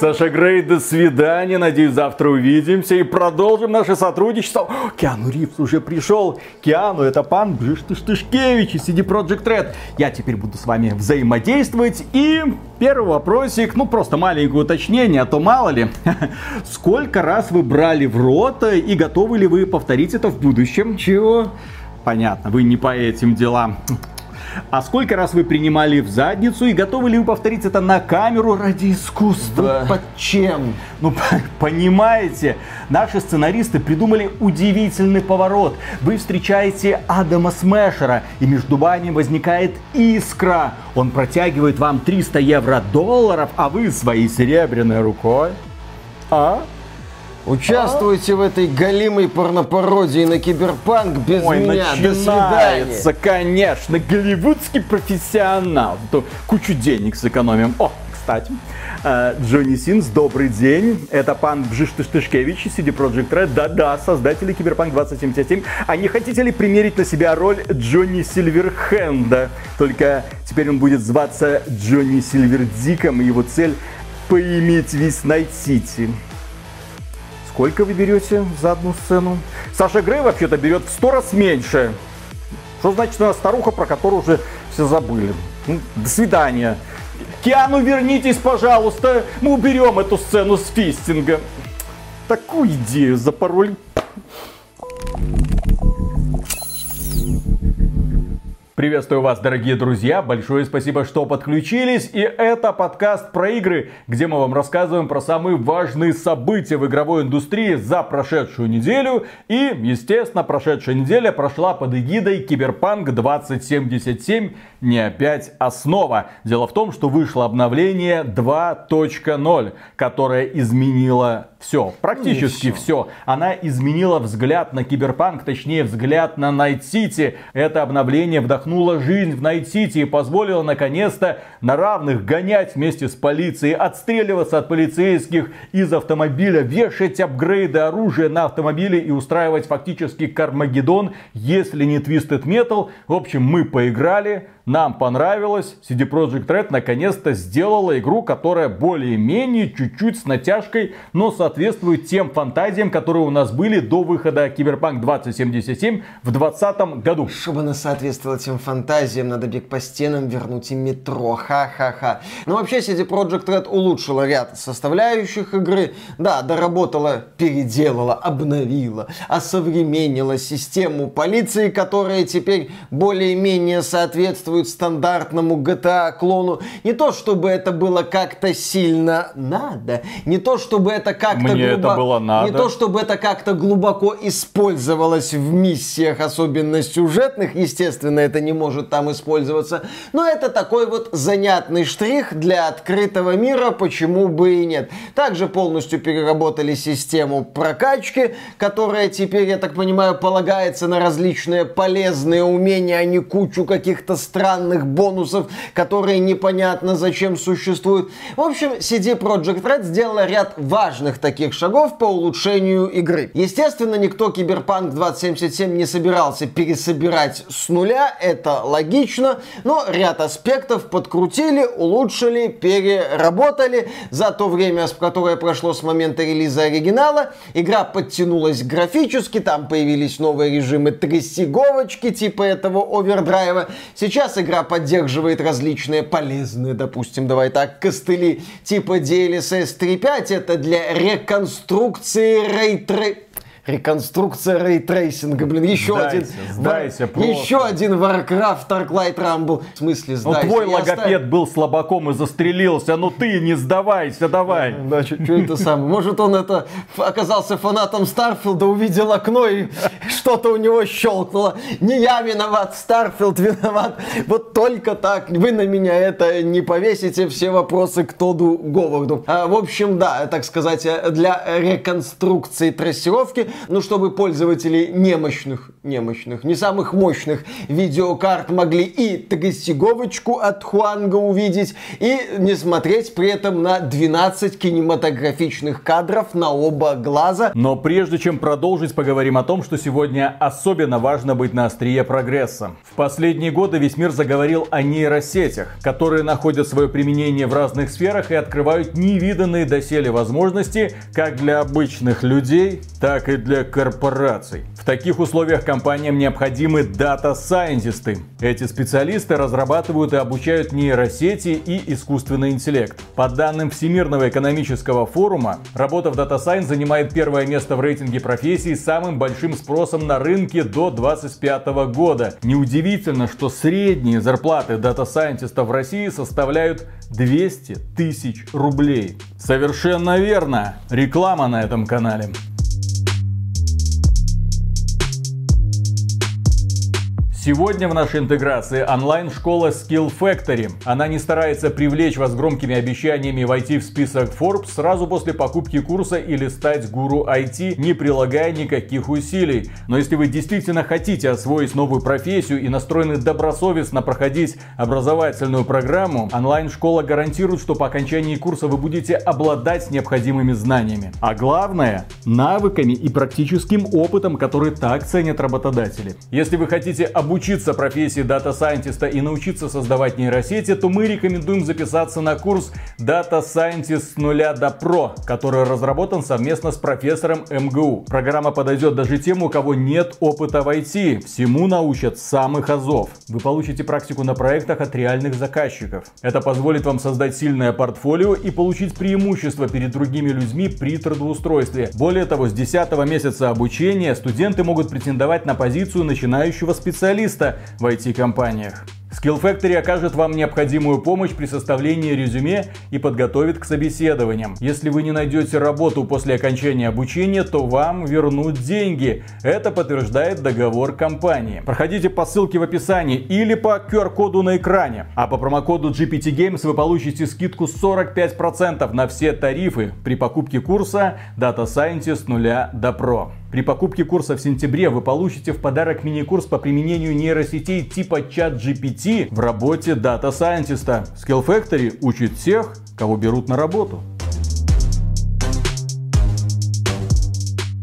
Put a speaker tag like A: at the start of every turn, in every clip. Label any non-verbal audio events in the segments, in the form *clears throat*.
A: Саша Грей, до свидания. Надеюсь, завтра увидимся и продолжим наше сотрудничество. О, Киану Ривз уже пришел. Киану, это пан Бжиштыштышкевич из CD Project Red. Я теперь буду с вами взаимодействовать. И первый вопросик, ну просто маленькое уточнение, а то мало ли. *laughs* Сколько раз вы брали в рот и готовы ли вы повторить это в будущем?
B: Чего?
A: Понятно, вы не по этим делам. А сколько раз вы принимали в задницу и готовы ли вы повторить это на камеру ради искусства?
B: Под чем?
A: Ну, *laughs* понимаете, наши сценаристы придумали удивительный поворот. Вы встречаете Адама Смешера, и между вами возникает искра. Он протягивает вам 300 евро долларов, а вы своей серебряной рукой. А?
B: Участвуйте в этой галимой порнопародии на киберпанк без
A: Ой,
B: меня. До свидания.
A: конечно, голливудский профессионал. То кучу денег сэкономим. О, кстати, э, Джонни Синс, добрый день. Это пан Бжиштышкевич из CD Projekt Red. Да-да, создатели Киберпанк 2077. А не хотите ли примерить на себя роль Джонни Сильверхенда? Только теперь он будет зваться Джонни Сильвердиком, и его цель поиметь весь Night City. Сколько вы берете за одну сцену? Саша Грей вообще-то берет в сто раз меньше. Что значит она старуха, про которую уже все забыли? Ну, до свидания. Киану, вернитесь, пожалуйста. Мы уберем эту сцену с фистинга. Такую идею запороли. Приветствую вас, дорогие друзья. Большое спасибо, что подключились. И это подкаст про игры, где мы вам рассказываем про самые важные события в игровой индустрии за прошедшую неделю. И, естественно, прошедшая неделя прошла под эгидой Киберпанк 2077 не опять, а снова. Дело в том, что вышло обновление 2.0, которое изменило все, практически
B: Ну,
A: все. Она изменила взгляд на Киберпанк, точнее взгляд на Night City. Это обновление вдохнуло жизнь в Night City и позволило наконец-то на равных гонять вместе с полицией, отстреливаться от полицейских из автомобиля, вешать апгрейды оружия на автомобиле и устраивать фактически Carmageddon, если не Twisted Metal. В общем, мы поиграли, нам понравилось. CD Projekt Red наконец-то сделала игру, которая более-менее чуть-чуть с натяжкой, но соответствует тем фантазиям, которые у нас были до выхода Киберпанк 2077 в 2020 году.
B: Чтобы она соответствовала тем фантазиям, надо бег по стенам вернуть и метро. Ха-ха-ха. Но вообще CD Projekt Red улучшила ряд составляющих игры. Да, доработала, переделала, обновила, осовременила систему полиции, которая теперь более-менее соответствует стандартному GTA клону. Не то, чтобы это было как-то сильно надо, не то, чтобы это как-то
A: Мне это
B: глубо-
A: было надо.
B: не то, чтобы это как-то глубоко использовалось в миссиях, особенно сюжетных, естественно, это не может там использоваться, но это такой вот занятный штрих для открытого мира, почему бы и нет. Также полностью переработали систему прокачки, которая теперь, я так понимаю, полагается на различные полезные умения, а не кучу каких-то странных бонусов, которые непонятно зачем существуют. В общем, CD Projekt Red сделала ряд важных таких шагов по улучшению игры. Естественно, никто Киберпанк 2077 не собирался пересобирать с нуля, это логично, но ряд аспектов подкрутили, улучшили, переработали. За то время, которое прошло с момента релиза оригинала, игра подтянулась графически, там появились новые режимы трясиговочки типа этого овердрайва. Сейчас игра поддерживает различные полезные, допустим, давай так, костыли типа DLSS 3.5. Это для реконструкции рейтрей... Реконструкция рейтрейсинга, блин, еще
A: Сдайся,
B: один...
A: сдайся
B: Вар-
A: просто.
B: Еще один Warcraft Dark Light Rumble. В смысле,
A: Ну
B: сдайся.
A: твой
B: Я оставил-
A: логопед был слабаком и застрелился, ну ты не сдавайся, давай.
B: Да, что это самое? Может, он это оказался фанатом Starfield а, увидел окно и *laughs* что-то у него щелкнуло. Не я виноват, Starfield виноват. Вот только так. Вы на меня это не повесите. Все вопросы к Тоду Говарду. А, в общем, да, так сказать, э, для реконструкции трассировки ну, чтобы пользователи немощных, немощных, не самых мощных видеокарт могли и трассировочку от Хуанга увидеть, и не смотреть при этом на 12 кинематографичных кадров на оба глаза.
A: Но прежде чем продолжить, поговорим о том, что сегодня особенно важно быть на острие прогресса. В последние годы весь мир заговорил о нейросетях, которые находят свое применение в разных сферах и открывают невиданные доселе возможности как для обычных людей, так и для корпораций. В таких условиях компаниям необходимы дата-сайентисты. Эти специалисты разрабатывают и обучают нейросети и искусственный интеллект. По данным Всемирного экономического форума, работа в Data Science занимает первое место в рейтинге профессий с самым большим спросом на рынке до 2025 года. Неудивительно, что средние зарплаты дата-сайентистов в России составляют 200 тысяч рублей. Совершенно верно. Реклама на этом канале. Сегодня в нашей интеграции онлайн-школа Skill Factory. Она не старается привлечь вас громкими обещаниями войти в список Forbes сразу после покупки курса или стать гуру IT, не прилагая никаких усилий. Но если вы действительно хотите освоить новую профессию и настроены добросовестно проходить образовательную программу, онлайн-школа гарантирует, что по окончании курса вы будете обладать необходимыми знаниями. А главное, навыками и практическим опытом, который так ценят работодатели. Если вы хотите обучиться обучиться профессии дата-сайентиста и научиться создавать нейросети, то мы рекомендуем записаться на курс Data Scientist с нуля до Pro, который разработан совместно с профессором МГУ. Программа подойдет даже тем, у кого нет опыта в IT. Всему научат самых азов. Вы получите практику на проектах от реальных заказчиков. Это позволит вам создать сильное портфолио и получить преимущество перед другими людьми при трудоустройстве. Более того, с 10 месяца обучения студенты могут претендовать на позицию начинающего специалиста специалиста в IT-компаниях. Skill Factory окажет вам необходимую помощь при составлении резюме и подготовит к собеседованиям. Если вы не найдете работу после окончания обучения, то вам вернут деньги. Это подтверждает договор компании. Проходите по ссылке в описании или по QR-коду на экране. А по промокоду GPT Games вы получите скидку 45% на все тарифы при покупке курса Data Scientist 0 до Pro. При покупке курса в сентябре вы получите в подарок мини-курс по применению нейросетей типа ChatGPT в работе Scientist. Skillfactory учит тех, кого берут на работу.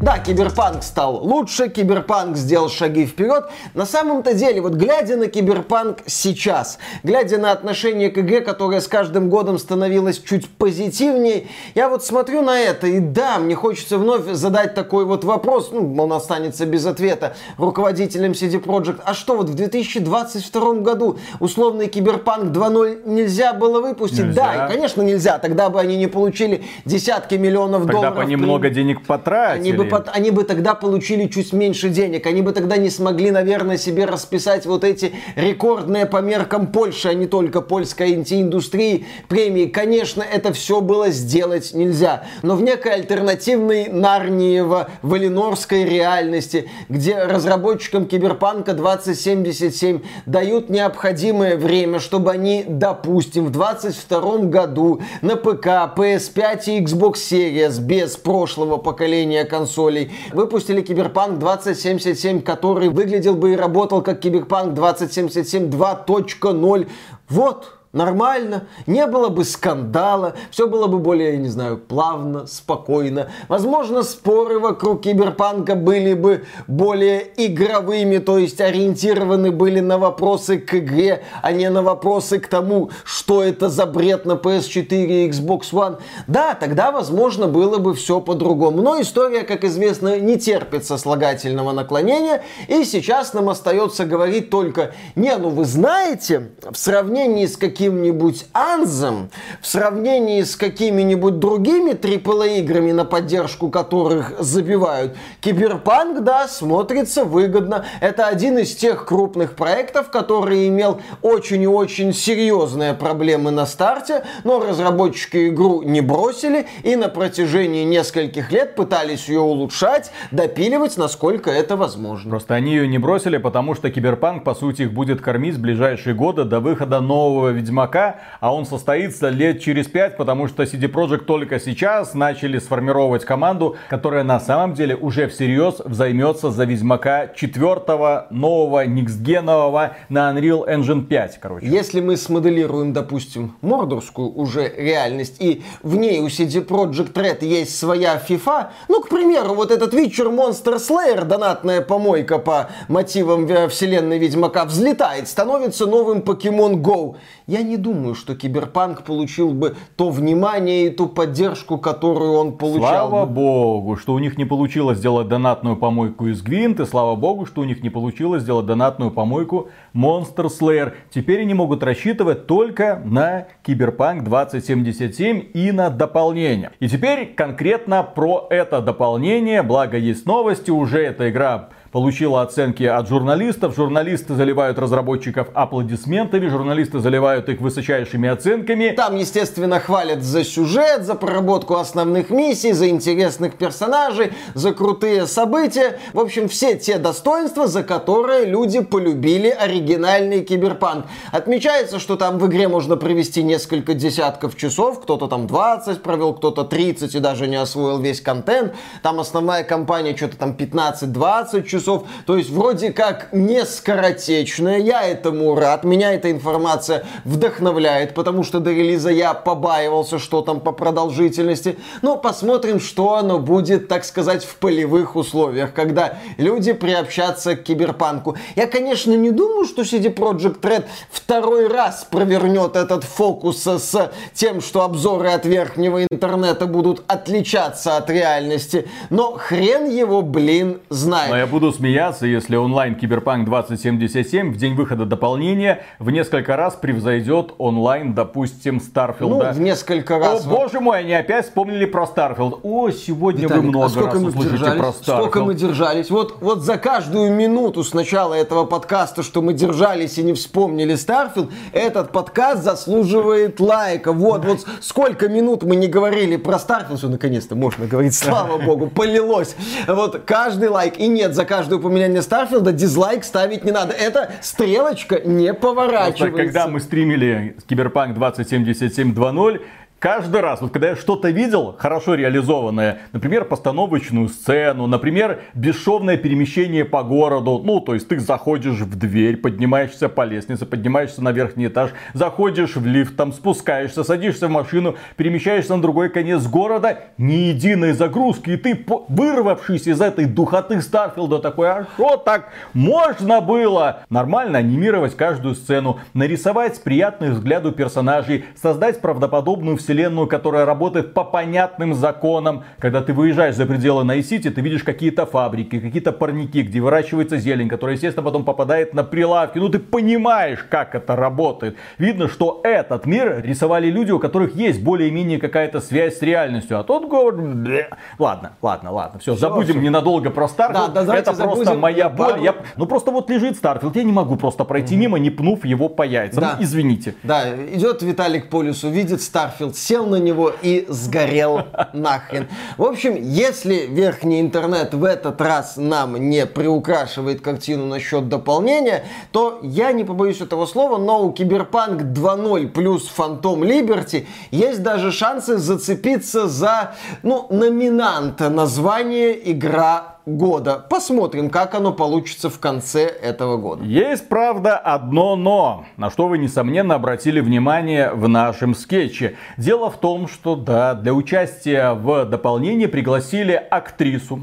B: Да, Киберпанк стал лучше, Киберпанк сделал шаги вперед. На самом-то деле, вот глядя на Киберпанк сейчас, глядя на отношение к игре, которое с каждым годом становилось чуть позитивнее, я вот смотрю на это, и да, мне хочется вновь задать такой вот вопрос, ну, он останется без ответа, руководителям CD Projekt. А что, вот в 2022 году условный Киберпанк 2.0 нельзя было выпустить? Нельзя. Да, и, конечно, нельзя. Тогда бы они не получили десятки миллионов
A: Тогда
B: долларов.
A: Тогда бы они много денег потратили.
B: Они бы они бы тогда получили чуть меньше денег. Они бы тогда не смогли, наверное, себе расписать вот эти рекордные по меркам Польши, а не только польской инди-индустрии премии. Конечно, это все было сделать нельзя. Но в некой альтернативной Нарниева Валинорской реальности, где разработчикам Киберпанка 2077 дают необходимое время, чтобы они, допустим, в 2022 году на ПК, PS5 и Xbox Series без прошлого поколения консолей консолей. Выпустили Киберпанк 2077, который выглядел бы и работал как Киберпанк 2077 2.0. Вот, нормально, не было бы скандала, все было бы более, я не знаю, плавно, спокойно. Возможно, споры вокруг киберпанка были бы более игровыми, то есть ориентированы были на вопросы к игре, а не на вопросы к тому, что это за бред на PS4 и Xbox One. Да, тогда, возможно, было бы все по-другому. Но история, как известно, не терпит сослагательного наклонения, и сейчас нам остается говорить только, не, ну вы знаете, в сравнении с каким каким-нибудь Анзом в сравнении с какими-нибудь другими AAA играми, на поддержку которых забивают, Киберпанк, да, смотрится выгодно. Это один из тех крупных проектов, который имел очень и очень серьезные проблемы на старте, но разработчики игру не бросили и на протяжении нескольких лет пытались ее улучшать, допиливать, насколько это возможно.
A: Просто они ее не бросили, потому что Киберпанк, по сути, их будет кормить в ближайшие годы до выхода нового Ведьмака, а он состоится лет через пять, потому что CD Projekt только сейчас начали сформировать команду, которая на самом деле уже всерьез займется за Ведьмака четвертого нового никсгенового на Unreal Engine 5, короче.
B: Если мы смоделируем, допустим, мордорскую уже реальность, и в ней у CD Projekt Red есть своя FIFA, ну, к примеру, вот этот Witcher Monster Slayer, донатная помойка по мотивам вселенной Ведьмака, взлетает, становится новым Pokemon Go. Я не думаю, что Киберпанк получил бы то внимание и ту поддержку, которую он получал.
A: Слава богу, что у них не получилось сделать донатную помойку из Гвинт, и слава богу, что у них не получилось сделать донатную помойку Monster Slayer. Теперь они могут рассчитывать только на Киберпанк 2077 и на дополнение. И теперь конкретно про это дополнение, благо есть новости, уже эта игра получила оценки от журналистов. Журналисты заливают разработчиков аплодисментами, журналисты заливают их высочайшими оценками.
B: Там, естественно, хвалят за сюжет, за проработку основных миссий, за интересных персонажей, за крутые события. В общем, все те достоинства, за которые люди полюбили оригинальный киберпанк. Отмечается, что там в игре можно провести несколько десятков часов, кто-то там 20 провел, кто-то 30 и даже не освоил весь контент. Там основная кампания что-то там 15-20 часов часов. То есть вроде как не скоротечная. Я этому рад. Меня эта информация вдохновляет, потому что до релиза я побаивался, что там по продолжительности. Но посмотрим, что оно будет, так сказать, в полевых условиях, когда люди приобщатся к киберпанку. Я, конечно, не думаю, что CD Projekt Red второй раз провернет этот фокус с тем, что обзоры от верхнего интернета будут отличаться от реальности. Но хрен его, блин, знает. Но
A: я буду буду смеяться, если онлайн Киберпанк 2077 в день выхода дополнения в несколько раз превзойдет онлайн, допустим, Старфилда.
B: Ну, в несколько раз.
A: О, боже мой, они опять вспомнили про Старфилд. О, сегодня
B: Виталик,
A: вы много
B: а сколько
A: раз
B: мы
A: услышите
B: держались?
A: про Старфилд.
B: Сколько мы держались? Вот, вот за каждую минуту с начала этого подкаста, что мы держались и не вспомнили Старфилд, этот подкаст заслуживает лайка. Вот, вот сколько минут мы не говорили про Старфилд, что наконец-то можно говорить, *laughs* слава богу, полилось. Вот каждый лайк. И нет, за каждое упоминание Старфилда дизлайк ставить не надо. Это стрелочка не поворачивается. Просто
A: когда мы стримили Киберпанк 2077 2.0, Каждый раз, вот когда я что-то видел, хорошо реализованное, например, постановочную сцену, например, бесшовное перемещение по городу, ну, то есть ты заходишь в дверь, поднимаешься по лестнице, поднимаешься на верхний этаж, заходишь в лифт, там спускаешься, садишься в машину, перемещаешься на другой конец города, ни единой загрузки, и ты, вырвавшись из этой духоты Старфилда, такой, а что так можно было? Нормально анимировать каждую сцену, нарисовать приятный взгляду персонажей, создать правдоподобную вселенную, которая работает по понятным законам. Когда ты выезжаешь за пределы Найт-Сити, ты видишь какие-то фабрики, какие-то парники, где выращивается зелень, которая, естественно, потом попадает на прилавки. Ну, ты понимаешь, как это работает. Видно, что этот мир рисовали люди, у которых есть более-менее какая-то связь с реальностью. А тот говорит, ладно, ладно, ладно, все, все забудем все. ненадолго про Старфилд. Да, да, это просто моя боль. Я... Ну, просто вот лежит Старфилд, я не могу просто пройти угу. мимо, не пнув его по яйцам. Да. Извините.
B: Да, идет Виталик по лесу, видит Старфилд, сел на него и сгорел *laughs* нахрен. В общем, если верхний интернет в этот раз нам не приукрашивает картину насчет дополнения, то я не побоюсь этого слова, но у Киберпанк 2.0 плюс Phantom Liberty есть даже шансы зацепиться за, ну, номинанта названия игра года. Посмотрим, как оно получится в конце этого года.
A: Есть, правда, одно но, на что вы, несомненно, обратили внимание в нашем скетче. Дело в том, что, да, для участия в дополнении пригласили актрису,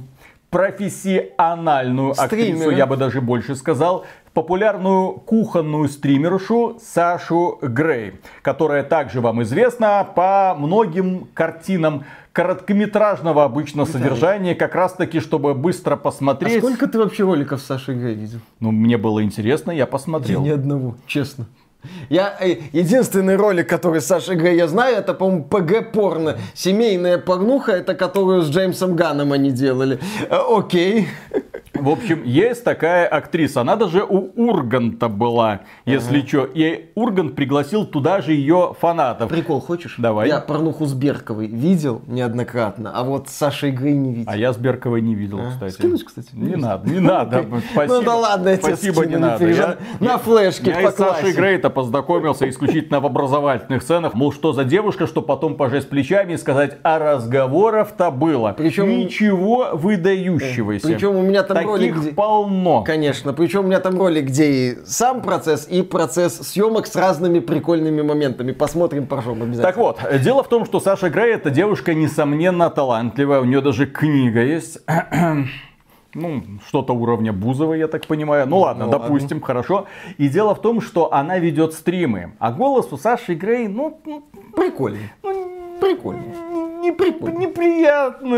A: профессиональную Стримеры. актрису, я бы даже больше сказал, популярную кухонную стримершу Сашу Грей, которая также вам известна по многим картинам короткометражного обычно содержания, как раз таки, чтобы быстро посмотреть. А
B: сколько ты вообще роликов Саши Грей видел?
A: Ну, мне было интересно, я посмотрел.
B: Я ни одного, честно. Я э, единственный ролик, который Саша Грей я знаю, это, по-моему, ПГ-порно. Семейная порнуха, это которую с Джеймсом Ганом они делали. Э, окей.
A: В общем, есть такая актриса. Она даже у Урганта была, если ага. что. И Ургант пригласил туда же ее фанатов.
B: Прикол хочешь?
A: Давай.
B: Я порнуху с Берковой видел неоднократно, а вот с Сашей Грей не видел.
A: А я с Берковой не видел, а? кстати.
B: Скинуть, кстати?
A: Не надо, не надо.
B: Спасибо. Ну да ладно, я
A: Спасибо, не надо. Я,
B: на флешке
A: Я с Сашей Грей-то познакомился исключительно в образовательных сценах. Мол, что за девушка, что потом пожать плечами и сказать, а разговоров-то было. Причем... Ничего выдающегося.
B: Причем у меня там
A: Таких
B: ролик, где...
A: полно.
B: Конечно. Причем у меня там ролик, где и сам процесс, и процесс съемок с разными прикольными моментами. Посмотрим, поржем обязательно.
A: Так вот, дело в том, что Саша Грей это девушка, несомненно, талантливая. У нее даже книга есть. *clears throat* ну, что-то уровня Бузовой, я так понимаю. Ну ладно, ну, допустим, ладно. хорошо. И дело в том, что она ведет стримы. А голос у Саши Грей, ну... ну
B: прикольный.
A: Ну, прикольный непри... неприятно.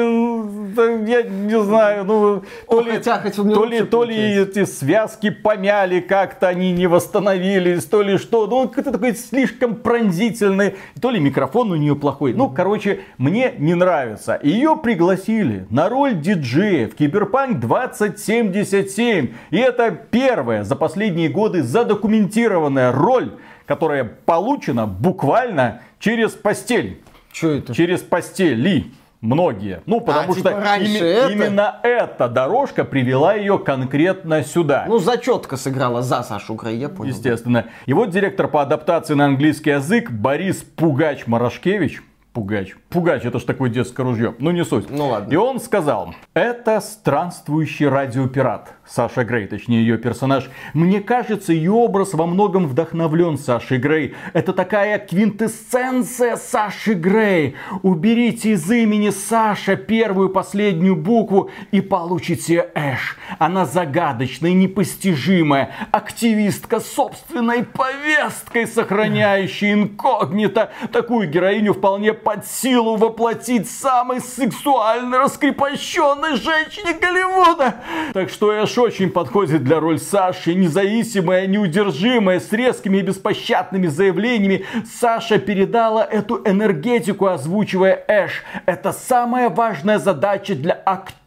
A: Я не знаю, ну, то, ли, хотя, хоть то, ли, то ли эти связки помяли, как-то они не восстановились, то ли что. Ну, как-то такой слишком пронзительный. То ли микрофон у нее плохой. Ну, короче, мне не нравится. Ее пригласили на роль диджея в Киберпанк 2077. И это первая за последние годы задокументированная роль, которая получена буквально через постель.
B: Что это?
A: Через постели многие. Ну, потому а, что типа
B: ими, это?
A: именно эта дорожка привела ее конкретно сюда.
B: Ну, зачетка сыграла за Сашу Грей, я понял.
A: Естественно. И вот директор по адаптации на английский язык Борис Пугач-Марашкевич Пугач. Пугач, это ж такое детское ружье. Ну не суть.
B: Ну ладно.
A: И он сказал, это странствующий радиопират. Саша Грей, точнее ее персонаж. Мне кажется, ее образ во многом вдохновлен Сашей Грей. Это такая квинтэссенция Саши Грей. Уберите из имени Саша первую последнюю букву и получите Эш. Она загадочная, непостижимая, активистка собственной повесткой, сохраняющая инкогнито. Такую героиню вполне под силу воплотить самой сексуально раскрепощенной женщине Голливуда. Так что Эш очень подходит для роли Саши. Независимая, неудержимая, с резкими и беспощадными заявлениями. Саша передала эту энергетику, озвучивая Эш. Это самая важная задача для актера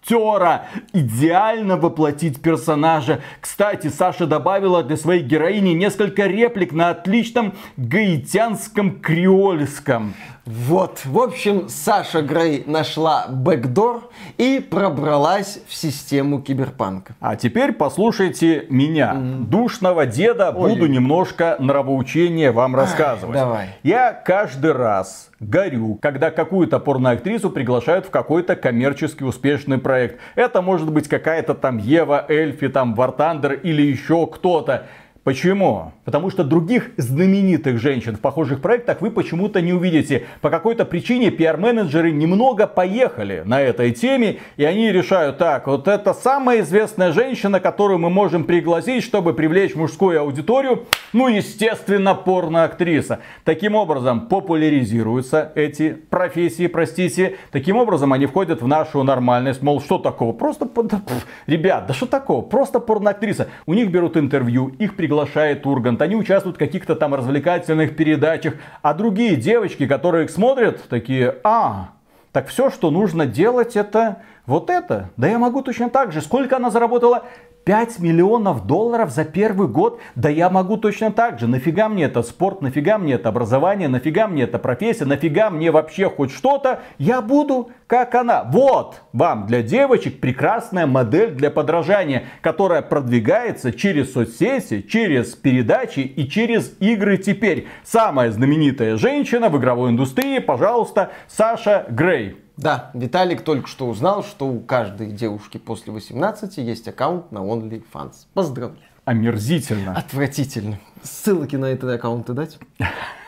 A: идеально воплотить персонажа. Кстати, Саша добавила для своей героини несколько реплик на отличном гаитянском креольском.
B: Вот, в общем, Саша Грей нашла бэкдор и пробралась в систему киберпанка.
A: А теперь послушайте меня, mm-hmm. душного деда, Ой. буду немножко нравоучение вам рассказывать.
B: Давай.
A: Я каждый раз горю, когда какую-то порноактрису приглашают в какой-то коммерчески успешный проект. Это может быть какая-то там Ева, Эльфи, там Вартандер или еще кто-то. Почему? Потому что других знаменитых женщин в похожих проектах вы почему-то не увидите. По какой-то причине пиар-менеджеры немного поехали на этой теме, и они решают, так, вот это самая известная женщина, которую мы можем пригласить, чтобы привлечь мужскую аудиторию, ну, естественно, порноактриса. Таким образом, популяризируются эти профессии, простите. Таким образом, они входят в нашу нормальность. Мол, что такого? Просто, *laughs* ребят, да что такого? Просто порноактриса. У них берут интервью, их приглашают приглашает Ургант, они участвуют в каких-то там развлекательных передачах, а другие девочки, которые их смотрят, такие, а, так все, что нужно делать, это вот это. Да я могу точно так же. Сколько она заработала? 5 миллионов долларов за первый год, да я могу точно так же. Нафига мне это спорт, нафига мне это образование, нафига мне это профессия, нафига мне вообще хоть что-то. Я буду как она. Вот вам для девочек прекрасная модель для подражания, которая продвигается через соцсети, через передачи и через игры теперь. Самая знаменитая женщина в игровой индустрии, пожалуйста, Саша Грей.
B: Да, Виталик только что узнал, что у каждой девушки после 18 есть аккаунт на OnlyFans. Поздравляю.
A: Омерзительно.
B: Отвратительно. Ссылки на этот аккаунт дать? *laughs*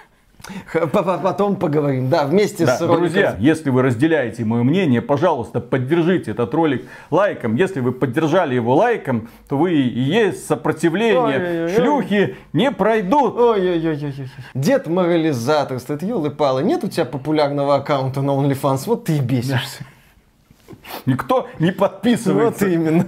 B: Потом поговорим. Да, вместе да, с
A: роликом. Друзья, если вы разделяете мое мнение, пожалуйста, поддержите этот ролик лайком. Если вы поддержали его лайком, то вы и есть сопротивление. Ой, Шлюхи ой. не пройдут.
B: Ой-ой-ой. Дед морализатор стоит, елы-палы. Нет у тебя популярного аккаунта на OnlyFans, вот ты и бесишься. *laughs*
A: Никто не подписывается.
B: Вот именно.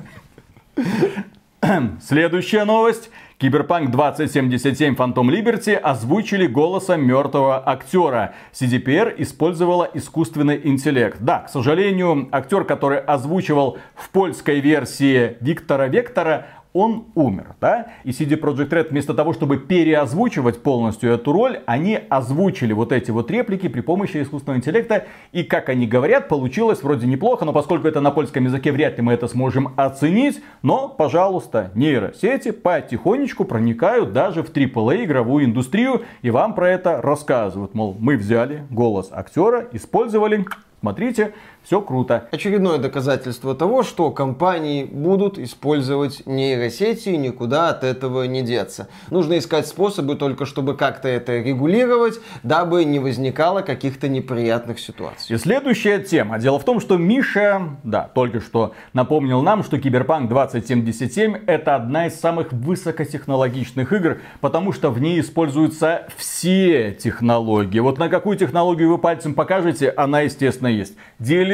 B: *clears throat*
A: Следующая новость. Киберпанк 2077 Phantom Liberty озвучили голосом мертвого актера. CDPR использовала искусственный интеллект. Да, к сожалению, актер, который озвучивал в польской версии Виктора Вектора, он умер, да? И CD Projekt Red вместо того, чтобы переозвучивать полностью эту роль, они озвучили вот эти вот реплики при помощи искусственного интеллекта. И как они говорят, получилось вроде неплохо, но поскольку это на польском языке, вряд ли мы это сможем оценить. Но, пожалуйста, нейросети потихонечку проникают даже в AAA игровую индустрию и вам про это рассказывают. Мол, мы взяли голос актера, использовали, смотрите, все круто.
B: Очередное доказательство того, что компании будут использовать нейросети и никуда от этого не деться. Нужно искать способы только, чтобы как-то это регулировать, дабы не возникало каких-то неприятных ситуаций.
A: И следующая тема. Дело в том, что Миша, да, только что напомнил нам, что Киберпанк 2077 это одна из самых высокотехнологичных игр, потому что в ней используются все технологии. Вот на какую технологию вы пальцем покажете, она, естественно, есть.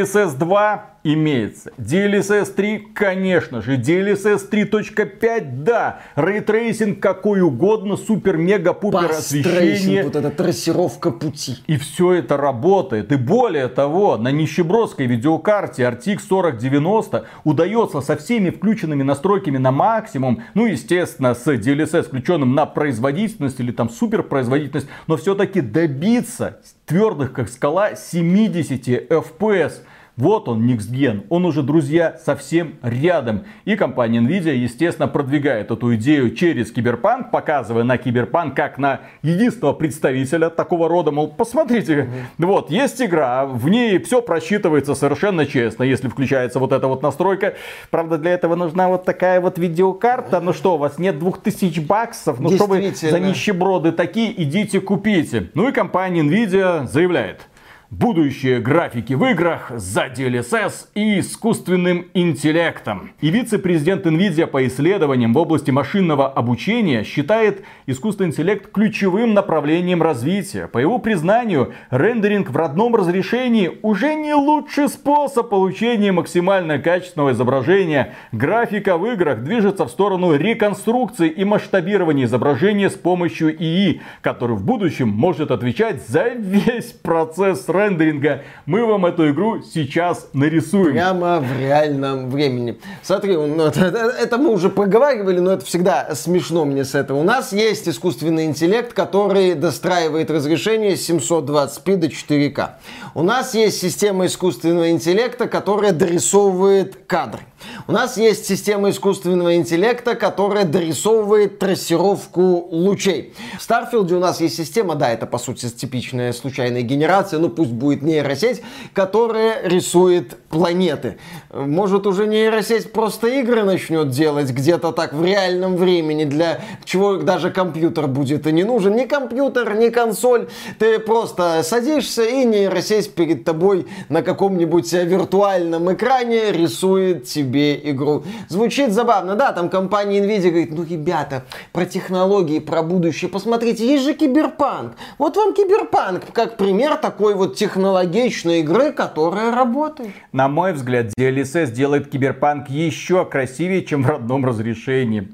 A: DLSS 2 имеется. DLSS 3, конечно же. DLSS 3.5, да. Ray tracing какой угодно, супер, мега, пупер освещение.
B: Вот эта трассировка пути.
A: И все это работает. И более того, на нищебродской видеокарте RTX 4090 удается со всеми включенными настройками на максимум, ну, естественно, с DLSS включенным на производительность или там супер производительность, но все-таки добиться твердых, как скала, 70 FPS. Вот он, next-gen. Он уже, друзья, совсем рядом. И компания Nvidia, естественно, продвигает эту идею через Киберпанк, показывая на Киберпанк как на единственного представителя такого рода. Мол, посмотрите, mm-hmm. вот, есть игра, в ней все просчитывается совершенно честно, если включается вот эта вот настройка. Правда, для этого нужна вот такая вот видеокарта. Ну что, у вас нет 2000 баксов? Ну что вы за нищеброды такие, идите купите. Ну и компания Nvidia заявляет будущее графики в играх за DLSS и искусственным интеллектом. И вице-президент NVIDIA по исследованиям в области машинного обучения считает искусственный интеллект ключевым направлением развития. По его признанию, рендеринг в родном разрешении уже не лучший способ получения максимально качественного изображения. Графика в играх движется в сторону реконструкции и масштабирования изображения с помощью ИИ, который в будущем может отвечать за весь процесс рендеринга. Мы вам эту игру сейчас нарисуем.
B: Прямо в реальном времени. Смотри, ну, это, мы уже проговаривали, но это всегда смешно мне с этого. У нас есть искусственный интеллект, который достраивает разрешение с 720p до 4К. У нас есть система искусственного интеллекта, которая дорисовывает кадры. У нас есть система искусственного интеллекта, которая дорисовывает трассировку лучей. В Старфилде у нас есть система, да, это по сути типичная случайная генерация, ну пусть будет нейросеть, которая рисует планеты. Может уже нейросеть просто игры начнет делать где-то так в реальном времени, для чего даже компьютер будет и не нужен. Ни компьютер, ни консоль. Ты просто садишься и нейросеть перед тобой на каком-нибудь виртуальном экране рисует тебе игру. Звучит забавно, да, там компания Nvidia говорит, ну, ребята, про технологии, про будущее, посмотрите, есть же киберпанк. Вот вам киберпанк, как пример такой вот технологичной игры, которая работает.
A: На мой взгляд, DLSS делает киберпанк еще красивее, чем в родном разрешении.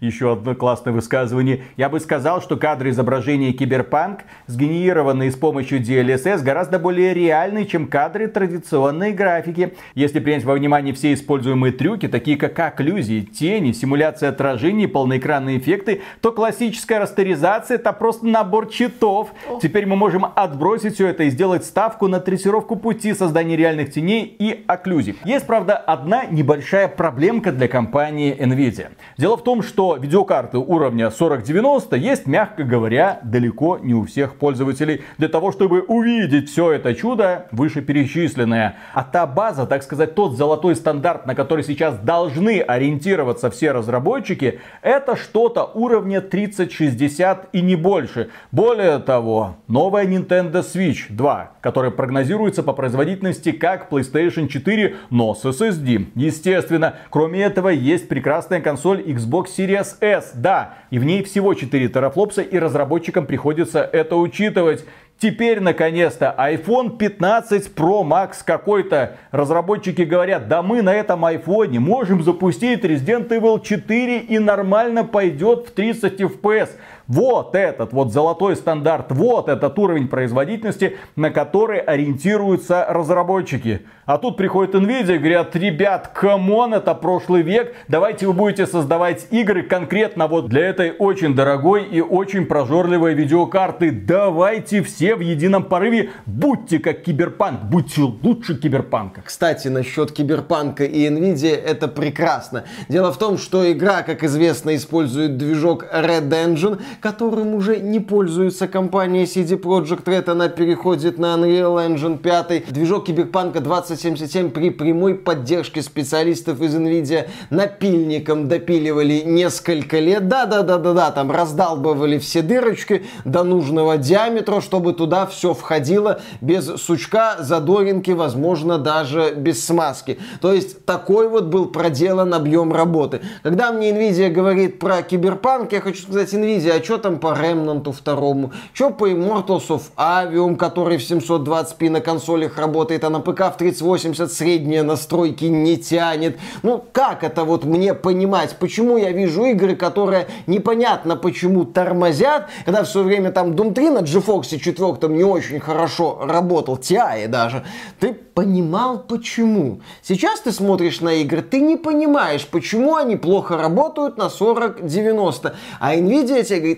A: Еще одно классное высказывание. Я бы сказал, что кадры изображения киберпанк, сгенерированные с помощью DLSS, гораздо более реальны, чем кадры традиционной графики. Если принять во внимание все используемые трюки, такие как окклюзии, тени, симуляция отражений, полноэкранные эффекты, то классическая растеризация это просто набор читов. Теперь мы можем отбросить все это и сделать ставку на трассировку пути, создание реальных теней и окклюзий. Есть, правда, одна небольшая проблемка для компании Nvidia. Дело в том, что видеокарты уровня 4090 есть, мягко говоря, далеко не у всех пользователей. Для того, чтобы увидеть все это чудо вышеперечисленное. А та база, так сказать, тот золотой стандарт, на который сейчас должны ориентироваться все разработчики, это что-то уровня 3060 и не больше. Более того, новая Nintendo Switch 2, которая прогнозируется по производительности как PlayStation 4, но с SSD. Естественно, кроме этого есть прекрасная консоль Xbox Series S, да, и в ней всего 4 терафлопса, и разработчикам приходится это учитывать. Теперь, наконец-то, iPhone 15 Pro Max какой-то. Разработчики говорят, да мы на этом iPhone можем запустить Resident Evil 4 и нормально пойдет в 30 FPS. Вот этот вот золотой стандарт, вот этот уровень производительности, на который ориентируются разработчики. А тут приходит Nvidia и говорят, ребят, come on, это прошлый век, давайте вы будете создавать игры конкретно вот для этой очень дорогой и очень прожорливой видеокарты. Давайте все в едином порыве будьте как киберпанк, будьте лучше киберпанка.
B: Кстати, насчет киберпанка и Nvidia это прекрасно. Дело в том, что игра, как известно, использует движок Red Engine, которым уже не пользуется компания CD Projekt Red. Она переходит на Unreal Engine 5. Движок Киберпанка 2077 при прямой поддержке специалистов из NVIDIA напильником допиливали несколько лет. Да-да-да-да-да, там раздалбывали все дырочки до нужного диаметра, чтобы туда все входило без сучка, задоринки, возможно, даже без смазки. То есть такой вот был проделан объем работы. Когда мне NVIDIA говорит про киберпанк, я хочу сказать, NVIDIA, а что там по Remnant второму? Что по Immortals of Avium, который в 720p на консолях работает, а на ПК в 3080 средние настройки не тянет? Ну, как это вот мне понимать? Почему я вижу игры, которые непонятно почему тормозят, когда все время там Doom 3 на GeForce 4 не очень хорошо работал, TI даже. Ты понимал почему. Сейчас ты смотришь на игры, ты не понимаешь, почему они плохо работают на 40-90. А Nvidia тебе говорит,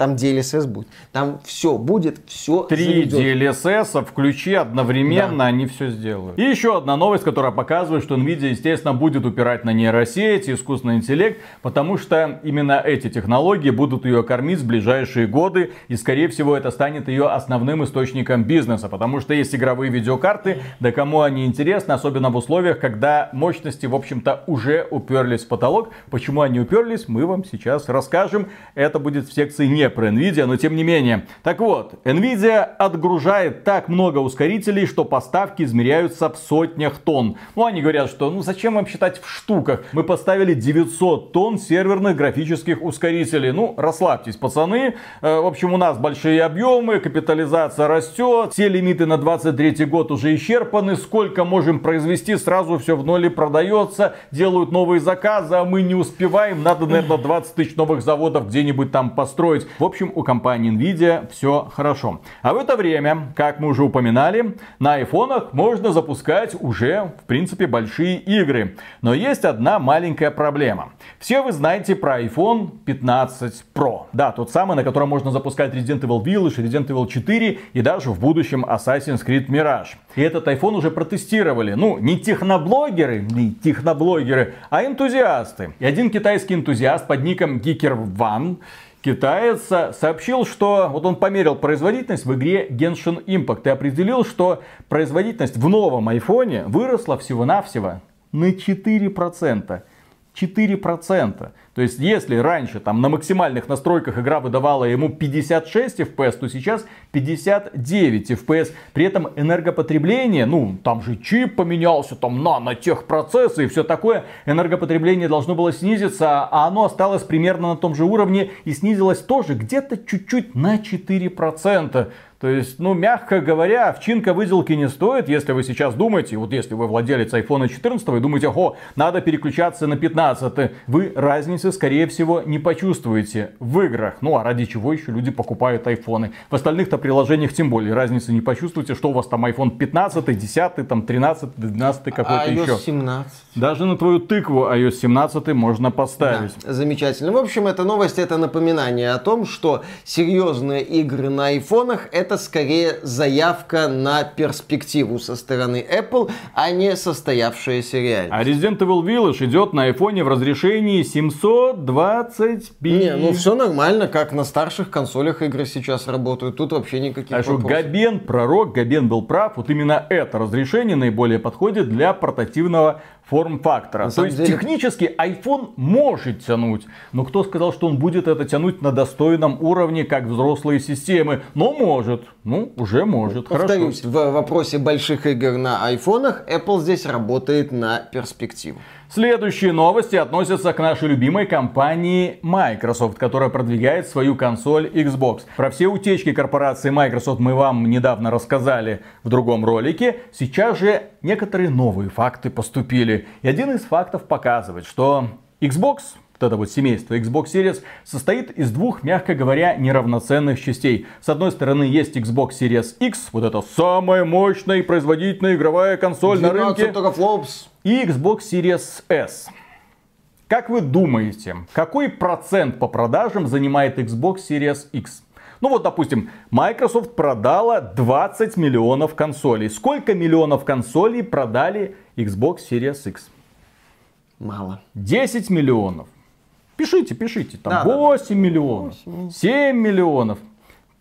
B: там DLSS будет. Там все будет, все
A: Три DLSS включи одновременно, да. они все сделают. И еще одна новость, которая показывает, что Nvidia, естественно, будет упирать на нейросети, искусственный интеллект, потому что именно эти технологии будут ее кормить в ближайшие годы, и, скорее всего, это станет ее основным источником бизнеса, потому что есть игровые видеокарты, да кому они интересны, особенно в условиях, когда мощности, в общем-то, уже уперлись в потолок. Почему они уперлись, мы вам сейчас расскажем. Это будет в секции не про Nvidia, но тем не менее. Так вот, Nvidia отгружает так много ускорителей, что поставки измеряются в сотнях тонн. Ну, они говорят, что ну зачем вам считать в штуках? Мы поставили 900 тонн серверных графических ускорителей. Ну, расслабьтесь, пацаны. Э, в общем, у нас большие объемы, капитализация растет, все лимиты на 23 год уже исчерпаны. Сколько можем произвести, сразу все в ноле продается, делают новые заказы, а мы не успеваем. Надо, наверное, 20 тысяч новых заводов где-нибудь там построить. В общем, у компании Nvidia все хорошо. А в это время, как мы уже упоминали, на айфонах можно запускать уже, в принципе, большие игры. Но есть одна маленькая проблема. Все вы знаете про iPhone 15 Pro. Да, тот самый, на котором можно запускать Resident Evil Village, Resident Evil 4 и даже в будущем Assassin's Creed Mirage. И этот iPhone уже протестировали. Ну, не техноблогеры, не техноблогеры, а энтузиасты. И один китайский энтузиаст под ником Geeker One китаец сообщил, что вот он померил производительность в игре Genshin Impact и определил, что производительность в новом айфоне выросла всего-навсего на 4%. 4%. То есть, если раньше там на максимальных настройках игра выдавала ему 56 FPS, то сейчас 59 FPS. При этом энергопотребление, ну, там же чип поменялся, там нанотехпроцессы и все такое. Энергопотребление должно было снизиться, а оно осталось примерно на том же уровне и снизилось тоже где-то чуть-чуть на 4%. То есть, ну, мягко говоря, овчинка выделки не стоит, если вы сейчас думаете, вот если вы владелец iPhone 14 и думаете, о, надо переключаться на 15, вы разницы, скорее всего, не почувствуете в играх. Ну, а ради чего еще люди покупают айфоны? В остальных-то приложениях тем более разницы не почувствуете, что у вас там iPhone 15, 10, там 13, 12 какой-то
B: а
A: еще.
B: 17.
A: Даже на твою тыкву iOS 17 можно поставить.
B: Да, замечательно. В общем, эта новость это напоминание о том, что серьезные игры на айфонах это это скорее заявка на перспективу со стороны Apple, а не состоявшаяся реальность.
A: А Resident Evil Village идет на iPhone в разрешении 720p.
B: Не, ну все нормально, как на старших консолях игры сейчас работают. Тут вообще никаких а
A: вопросов. Что Габен, пророк, Габен был прав. Вот именно это разрешение наиболее подходит для портативного форм-фактора. То есть деле... технически iPhone может тянуть, но кто сказал, что он будет это тянуть на достойном уровне, как взрослые системы? Но может, ну уже может.
B: Повторюсь,
A: Хорошо.
B: в вопросе больших игр на айфонах Apple здесь работает на перспективу.
A: Следующие новости относятся к нашей любимой компании Microsoft, которая продвигает свою консоль Xbox. Про все утечки корпорации Microsoft мы вам недавно рассказали в другом ролике. Сейчас же некоторые новые факты поступили. И один из фактов показывает, что Xbox вот это вот семейство Xbox Series состоит из двух, мягко говоря, неравноценных частей. С одной стороны есть Xbox Series X, вот это самая мощная и производительная игровая консоль на рынке.
B: Флопс.
A: И Xbox Series S. Как вы думаете, какой процент по продажам занимает Xbox Series X? Ну вот, допустим, Microsoft продала 20 миллионов консолей. Сколько миллионов консолей продали Xbox Series X?
B: Мало.
A: 10 миллионов. Пишите, пишите. Там
B: Да,
A: 8 миллионов, 7 миллионов,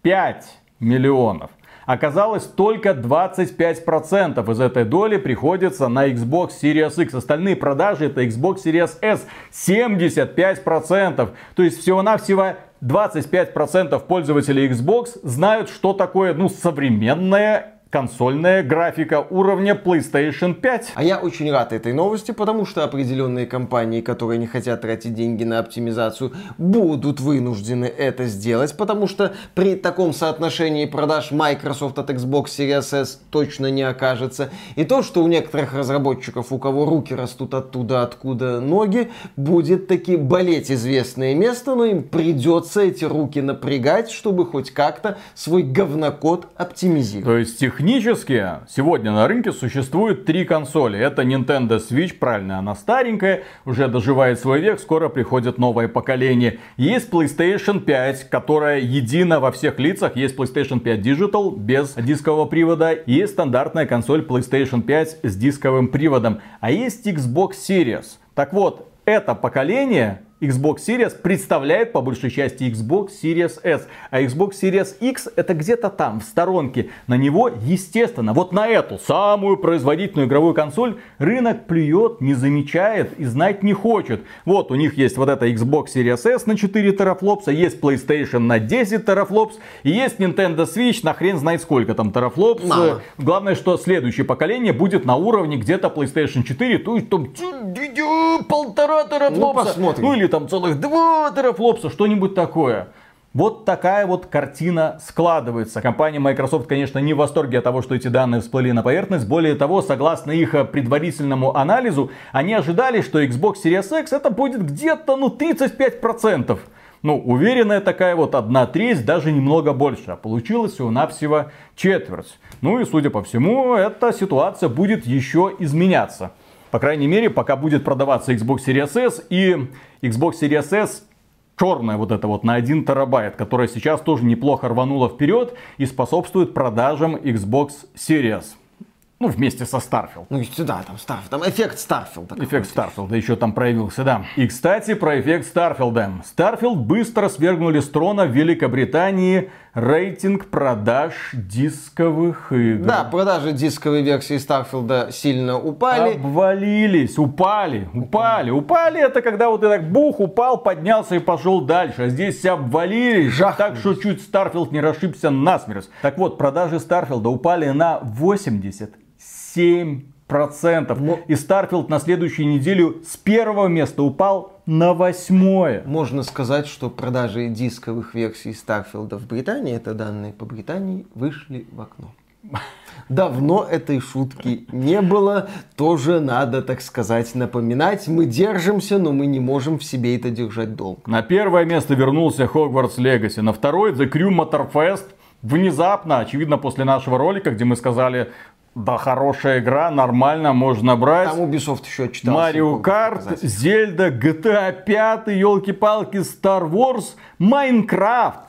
A: 5 миллионов. Оказалось, только 25% из этой доли приходится на Xbox Series X. Остальные продажи это Xbox Series S. 75%. То есть всего-навсего 25% пользователей Xbox знают, что такое ну, современная консольная графика уровня PlayStation 5.
B: А я очень рад этой новости, потому что определенные компании, которые не хотят тратить деньги на оптимизацию, будут вынуждены это сделать, потому что при таком соотношении продаж Microsoft от Xbox Series S точно не окажется. И то, что у некоторых разработчиков, у кого руки растут оттуда, откуда ноги, будет таки болеть известное место, но им придется эти руки напрягать, чтобы хоть как-то свой говнокод оптимизировать.
A: То есть технически сегодня на рынке существует три консоли. Это Nintendo Switch, правильно, она старенькая, уже доживает свой век, скоро приходит новое поколение. Есть PlayStation 5, которая едина во всех лицах. Есть PlayStation 5 Digital без дискового привода. Есть стандартная консоль PlayStation 5 с дисковым приводом. А есть Xbox Series. Так вот, это поколение Xbox Series представляет по большей части Xbox Series S. А Xbox Series X это где-то там, в сторонке. На него, естественно, вот на эту самую производительную игровую консоль рынок плюет, не замечает и знать не хочет. Вот у них есть вот эта Xbox Series S на 4 терафлопса, есть PlayStation на 10 терафлопс, и есть Nintendo Switch на хрен знает сколько там терафлопс.
B: Мало.
A: Главное, что следующее поколение будет на уровне где-то PlayStation 4, то есть там полтора терафлопса.
B: Ну.
A: Ну или там целых два терафлопса, что-нибудь такое. Вот такая вот картина складывается. Компания Microsoft, конечно, не в восторге от того, что эти данные всплыли на поверхность. Более того, согласно их предварительному анализу, они ожидали, что Xbox Series X это будет где-то ну 35%. Ну, уверенная такая вот одна треть, даже немного больше. А получилось всего-навсего четверть. Ну и, судя по всему, эта ситуация будет еще изменяться. По крайней мере, пока будет продаваться Xbox Series S и Xbox Series S черная вот это вот на 1 терабайт, которая сейчас тоже неплохо рванула вперед и способствует продажам Xbox Series. Ну, вместе со Starfield.
B: Ну, сюда, там, Старф, там эффект Старфилда.
A: Эффект Старфилда еще там проявился, да. И, кстати, про эффект Старфилда. Старфилд быстро свергнули с трона в Великобритании рейтинг продаж дисковых игр.
B: Да, продажи дисковой версии Старфилда сильно упали.
A: Обвалились, упали, упали. Упали это когда вот ты так бух, упал, поднялся и пошел дальше. А здесь все обвалились,
B: Жахнулись.
A: так что чуть Старфилд не расшибся насмерть. Так вот, продажи Старфилда упали на 87 процентов.
B: Но-
A: И Старфилд на следующую неделю с первого места упал на восьмое.
B: Можно сказать, что продажи дисковых версий Старфилда в Британии, это данные по Британии, вышли в окно. Давно этой шутки не было, тоже надо, так сказать, напоминать. Мы держимся, но мы не можем в себе это держать долго.
A: На первое место вернулся Hogwarts Legacy. На второй The Crew Motorfest. Внезапно, очевидно, после нашего ролика, где мы сказали, да, хорошая игра, нормально, можно брать.
B: Там Ubisoft еще отчитался.
A: Марио Карт. Зельда, GTA 5, елки-палки, Star Wars, Майнкрафт.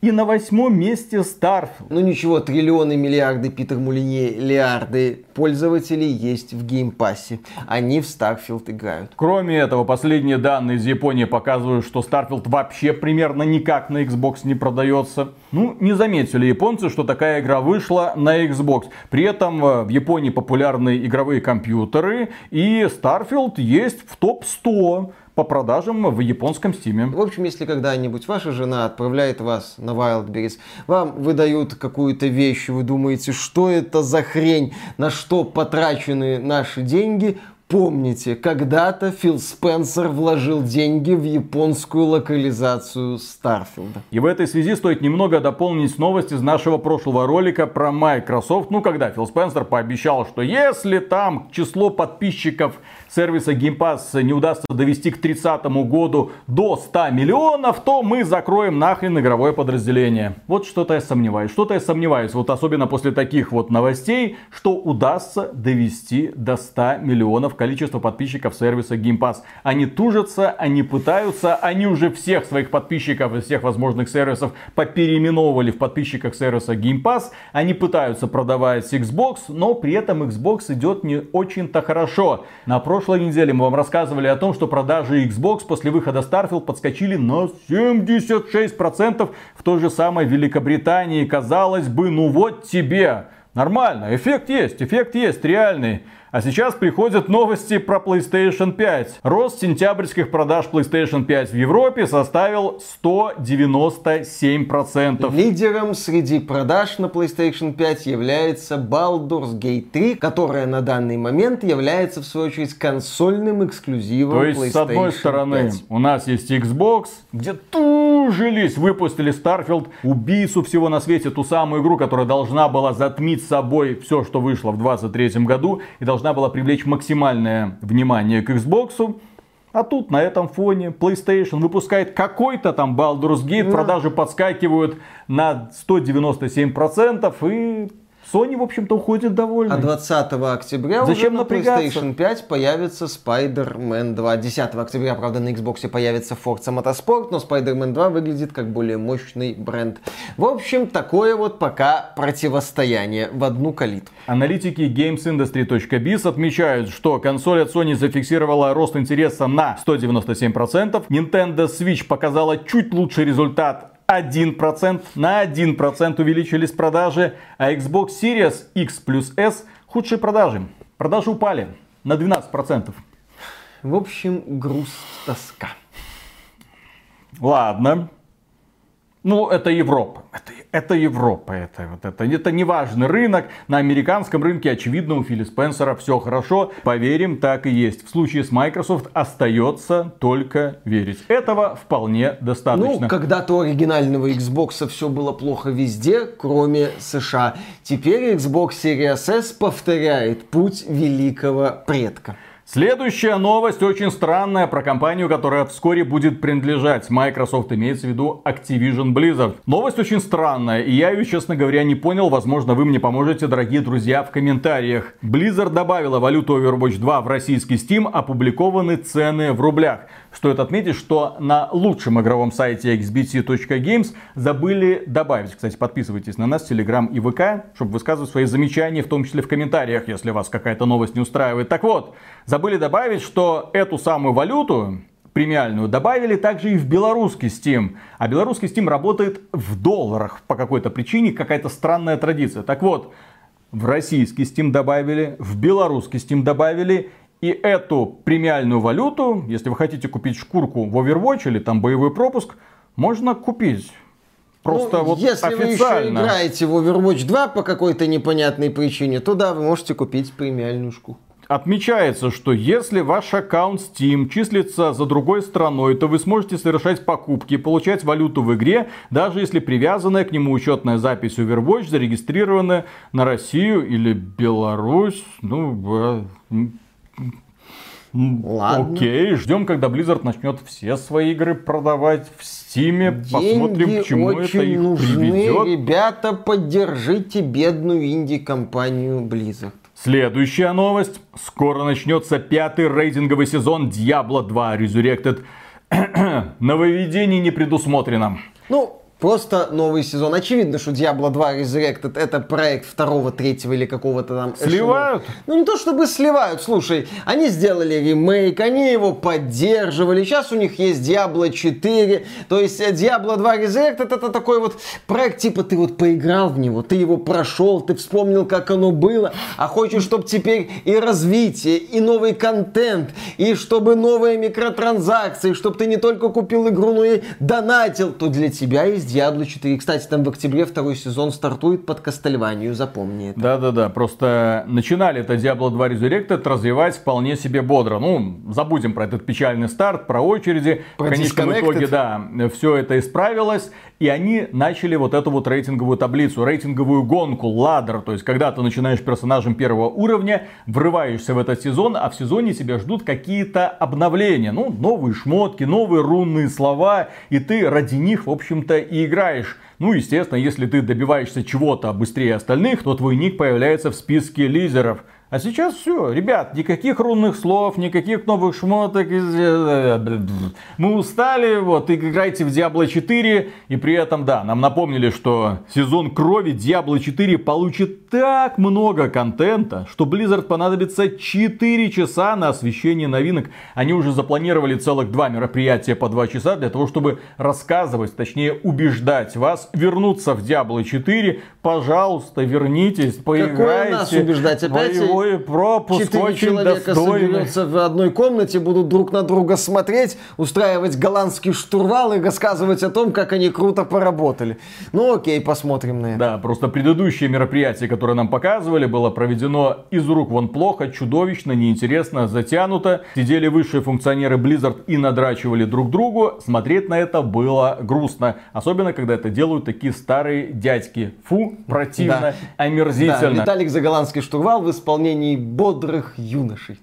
A: И на восьмом месте Starfield.
B: Ну ничего, триллионы, миллиарды, Питер Мулине, лиарды пользователей есть в геймпассе. Они в Starfield играют.
A: Кроме этого, последние данные из Японии показывают, что Starfield вообще примерно никак на Xbox не продается. Ну, не заметили японцы, что такая игра вышла на Xbox. При этом э, в Японии популярны игровые компьютеры, и Starfield есть в топ-100 по продажам в японском стиме.
B: В общем, если когда-нибудь ваша жена отправляет вас на Wildberries, вам выдают какую-то вещь, вы думаете, что это за хрень, на что потрачены наши деньги, Помните, когда-то Фил Спенсер вложил деньги в японскую локализацию Старфилда.
A: И в этой связи стоит немного дополнить новость из нашего прошлого ролика про Microsoft. Ну, когда Фил Спенсер пообещал, что если там число подписчиков сервиса Game Pass не удастся довести к 30 году до 100 миллионов, то мы закроем нахрен игровое подразделение. Вот что-то я сомневаюсь. Что-то я сомневаюсь. Вот особенно после таких вот новостей, что удастся довести до 100 миллионов количество подписчиков сервиса Game Pass. Они тужатся, они пытаются, они уже всех своих подписчиков из всех возможных сервисов попереименовывали в подписчиках сервиса Game Pass. Они пытаются продавать Xbox, но при этом Xbox идет не очень-то хорошо. На прошлой неделе мы вам рассказывали о том, что продажи Xbox после выхода Starfield подскочили на 76% в той же самой Великобритании. Казалось бы, ну вот тебе. Нормально, эффект есть, эффект есть, реальный. А сейчас приходят новости про PlayStation 5. Рост сентябрьских продаж PlayStation 5 в Европе составил 197%.
B: Лидером среди продаж на PlayStation 5 является Baldur's Gate 3, которая на данный момент является в свою очередь консольным эксклюзивом
A: То есть,
B: PlayStation
A: с одной стороны,
B: 5.
A: у нас есть Xbox, где тужились, выпустили Starfield, убийцу всего на свете, ту самую игру, которая должна была затмить собой все, что вышло в 2023 году, и должна была привлечь максимальное внимание к Xbox. А тут на этом фоне PlayStation выпускает какой-то там Baldur's Gate, продажи подскакивают на 197% и Sony, в общем-то, уходит довольный.
B: А 20 октября
A: Зачем
B: уже на
A: напрягаться?
B: PlayStation 5 появится Spider-Man 2. 10 октября, правда, на Xbox появится Forza Motorsport, но Spider-Man 2 выглядит как более мощный бренд. В общем, такое вот пока противостояние в одну калитку.
A: Аналитики GamesIndustry.biz отмечают, что консоль от Sony зафиксировала рост интереса на 197%. Nintendo Switch показала чуть лучший результат 1%. На 1% увеличились продажи. А Xbox Series X плюс S худшие продажи. Продажи упали на 12%.
B: В общем, грусть, тоска.
A: Ладно. Ну, это Европа. Это, это Европа. Это, вот это, это не важный рынок. На американском рынке, очевидно, у Фили Спенсера все хорошо. Поверим, так и есть. В случае с Microsoft остается только верить. Этого вполне достаточно.
B: Ну, когда-то у оригинального Xbox все было плохо везде, кроме США. Теперь Xbox Series S повторяет путь великого предка.
A: Следующая новость очень странная про компанию, которая вскоре будет принадлежать Microsoft, имеется в виду Activision Blizzard. Новость очень странная, и я ее, честно говоря, не понял. Возможно, вы мне поможете, дорогие друзья, в комментариях. Blizzard добавила валюту Overwatch 2 в российский Steam, опубликованы цены в рублях. Стоит отметить, что на лучшем игровом сайте xbt.games забыли добавить. Кстати, подписывайтесь на нас Telegram и ВК, чтобы высказывать свои замечания, в том числе в комментариях, если вас какая-то новость не устраивает. Так вот, забыли добавить, что эту самую валюту, премиальную, добавили также и в белорусский Steam. А белорусский Steam работает в долларах по какой-то причине, какая-то странная традиция. Так вот, в российский Steam добавили, в белорусский Steam добавили, и эту премиальную валюту, если вы хотите купить шкурку в Overwatch или там боевой пропуск, можно купить. Просто
B: Ну,
A: вот
B: если
A: официально.
B: вы еще играете в Overwatch 2 по какой-то непонятной причине, то да, вы можете купить премиальную шкуру.
A: Отмечается, что если ваш аккаунт Steam числится за другой страной, то вы сможете совершать покупки, получать валюту в игре, даже если привязанная к нему учетная запись Overwatch зарегистрирована на Россию или Беларусь. Ну, э,
B: Ладно.
A: Окей, ждем, когда Blizzard начнет все свои игры продавать в Steam. Посмотрим, к чему это
B: очень
A: их
B: нужны.
A: приведет.
B: Ребята, поддержите бедную инди-компанию Blizzard.
A: Следующая новость. Скоро начнется пятый рейтинговый сезон Diablo 2 Resurrected. *clears throat* Нововведений не предусмотрено.
B: Ну, просто новый сезон. Очевидно, что Diablo 2 Resurrected это проект второго, третьего или какого-то там... эшелона.
A: Сливают?
B: Ну, не то чтобы сливают. Слушай, они сделали ремейк, они его поддерживали. Сейчас у них есть Diablo 4. То есть э, Diablo 2 Resurrected это такой вот проект, типа ты вот поиграл в него, ты его прошел, ты вспомнил, как оно было, а хочешь, чтобы теперь и развитие, и новый контент, и чтобы новые микротранзакции, чтобы ты не только купил игру, но и донатил, то для тебя есть Diablo 4. Кстати, там в октябре второй сезон стартует под Кастельванию, запомни это.
A: Да-да-да, просто начинали это Diablo 2 Resurrected развивать вполне себе бодро. Ну, забудем про этот печальный старт, про очереди.
B: Про
A: в конечном итоге, да, все это исправилось. И они начали вот эту вот рейтинговую таблицу, рейтинговую гонку, ладер. То есть, когда ты начинаешь персонажем первого уровня, врываешься в этот сезон, а в сезоне тебя ждут какие-то обновления. Ну, новые шмотки, новые рунные слова. И ты ради них, в общем-то, и играешь. Ну, естественно, если ты добиваешься чего-то быстрее остальных, то твой ник появляется в списке лизеров. А сейчас все, ребят, никаких рунных слов, никаких новых шмоток. Мы устали, вот, играйте в Diablo 4. И при этом, да, нам напомнили, что сезон крови Diablo 4 получит так много контента, что Blizzard понадобится 4 часа на освещение новинок. Они уже запланировали целых два мероприятия по 2 часа для того, чтобы рассказывать, точнее убеждать вас вернуться в Diablo 4. Пожалуйста, вернитесь, поиграйте. Какое нас
B: убеждать опять?
A: Боевой пропуск
B: Четыре
A: очень
B: человека
A: достойный.
B: соберется в одной комнате, будут друг на друга смотреть, устраивать голландский штурвал и рассказывать о том, как они круто поработали. Ну окей, посмотрим на это.
A: Да, просто предыдущее мероприятие, которое нам показывали, было проведено из рук вон плохо, чудовищно, неинтересно, затянуто. Сидели высшие функционеры Blizzard и надрачивали друг другу. Смотреть на это было грустно. Особенно, когда это делают такие старые дядьки. Фу, противно,
B: Да.
A: омерзительно.
B: Да, Виталик за голландский штурвал в исполнении бодрых юношей.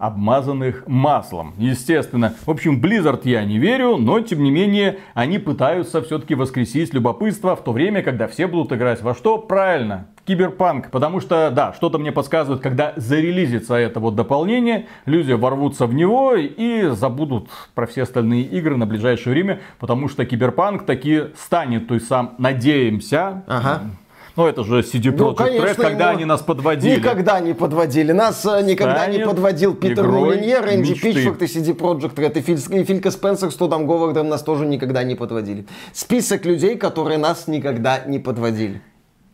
A: Обмазанных маслом. Естественно. В общем, Blizzard я не верю, но тем не менее они пытаются все-таки воскресить любопытство в то время, когда все будут играть во что? Правильно, Киберпанк. Потому что, да, что-то мне подсказывает, когда зарелизится это вот дополнение, люди ворвутся в него и забудут про все остальные игры на ближайшее время, потому что Киберпанк таки станет, то есть сам, надеемся,
B: Ага.
A: Ну это же CD
B: Ну,
A: Projekt Red,
B: конечно,
A: когда они нас подводили.
B: Никогда не подводили. Нас э, никогда не подводил Питер
A: игрой
B: Мулинье, Рэнди
A: мечты.
B: Питчфорд и CD Projekt Red. И, Филь, и Филька Спенсер с Тодом Говардом нас тоже никогда не подводили. Список людей, которые нас никогда не подводили.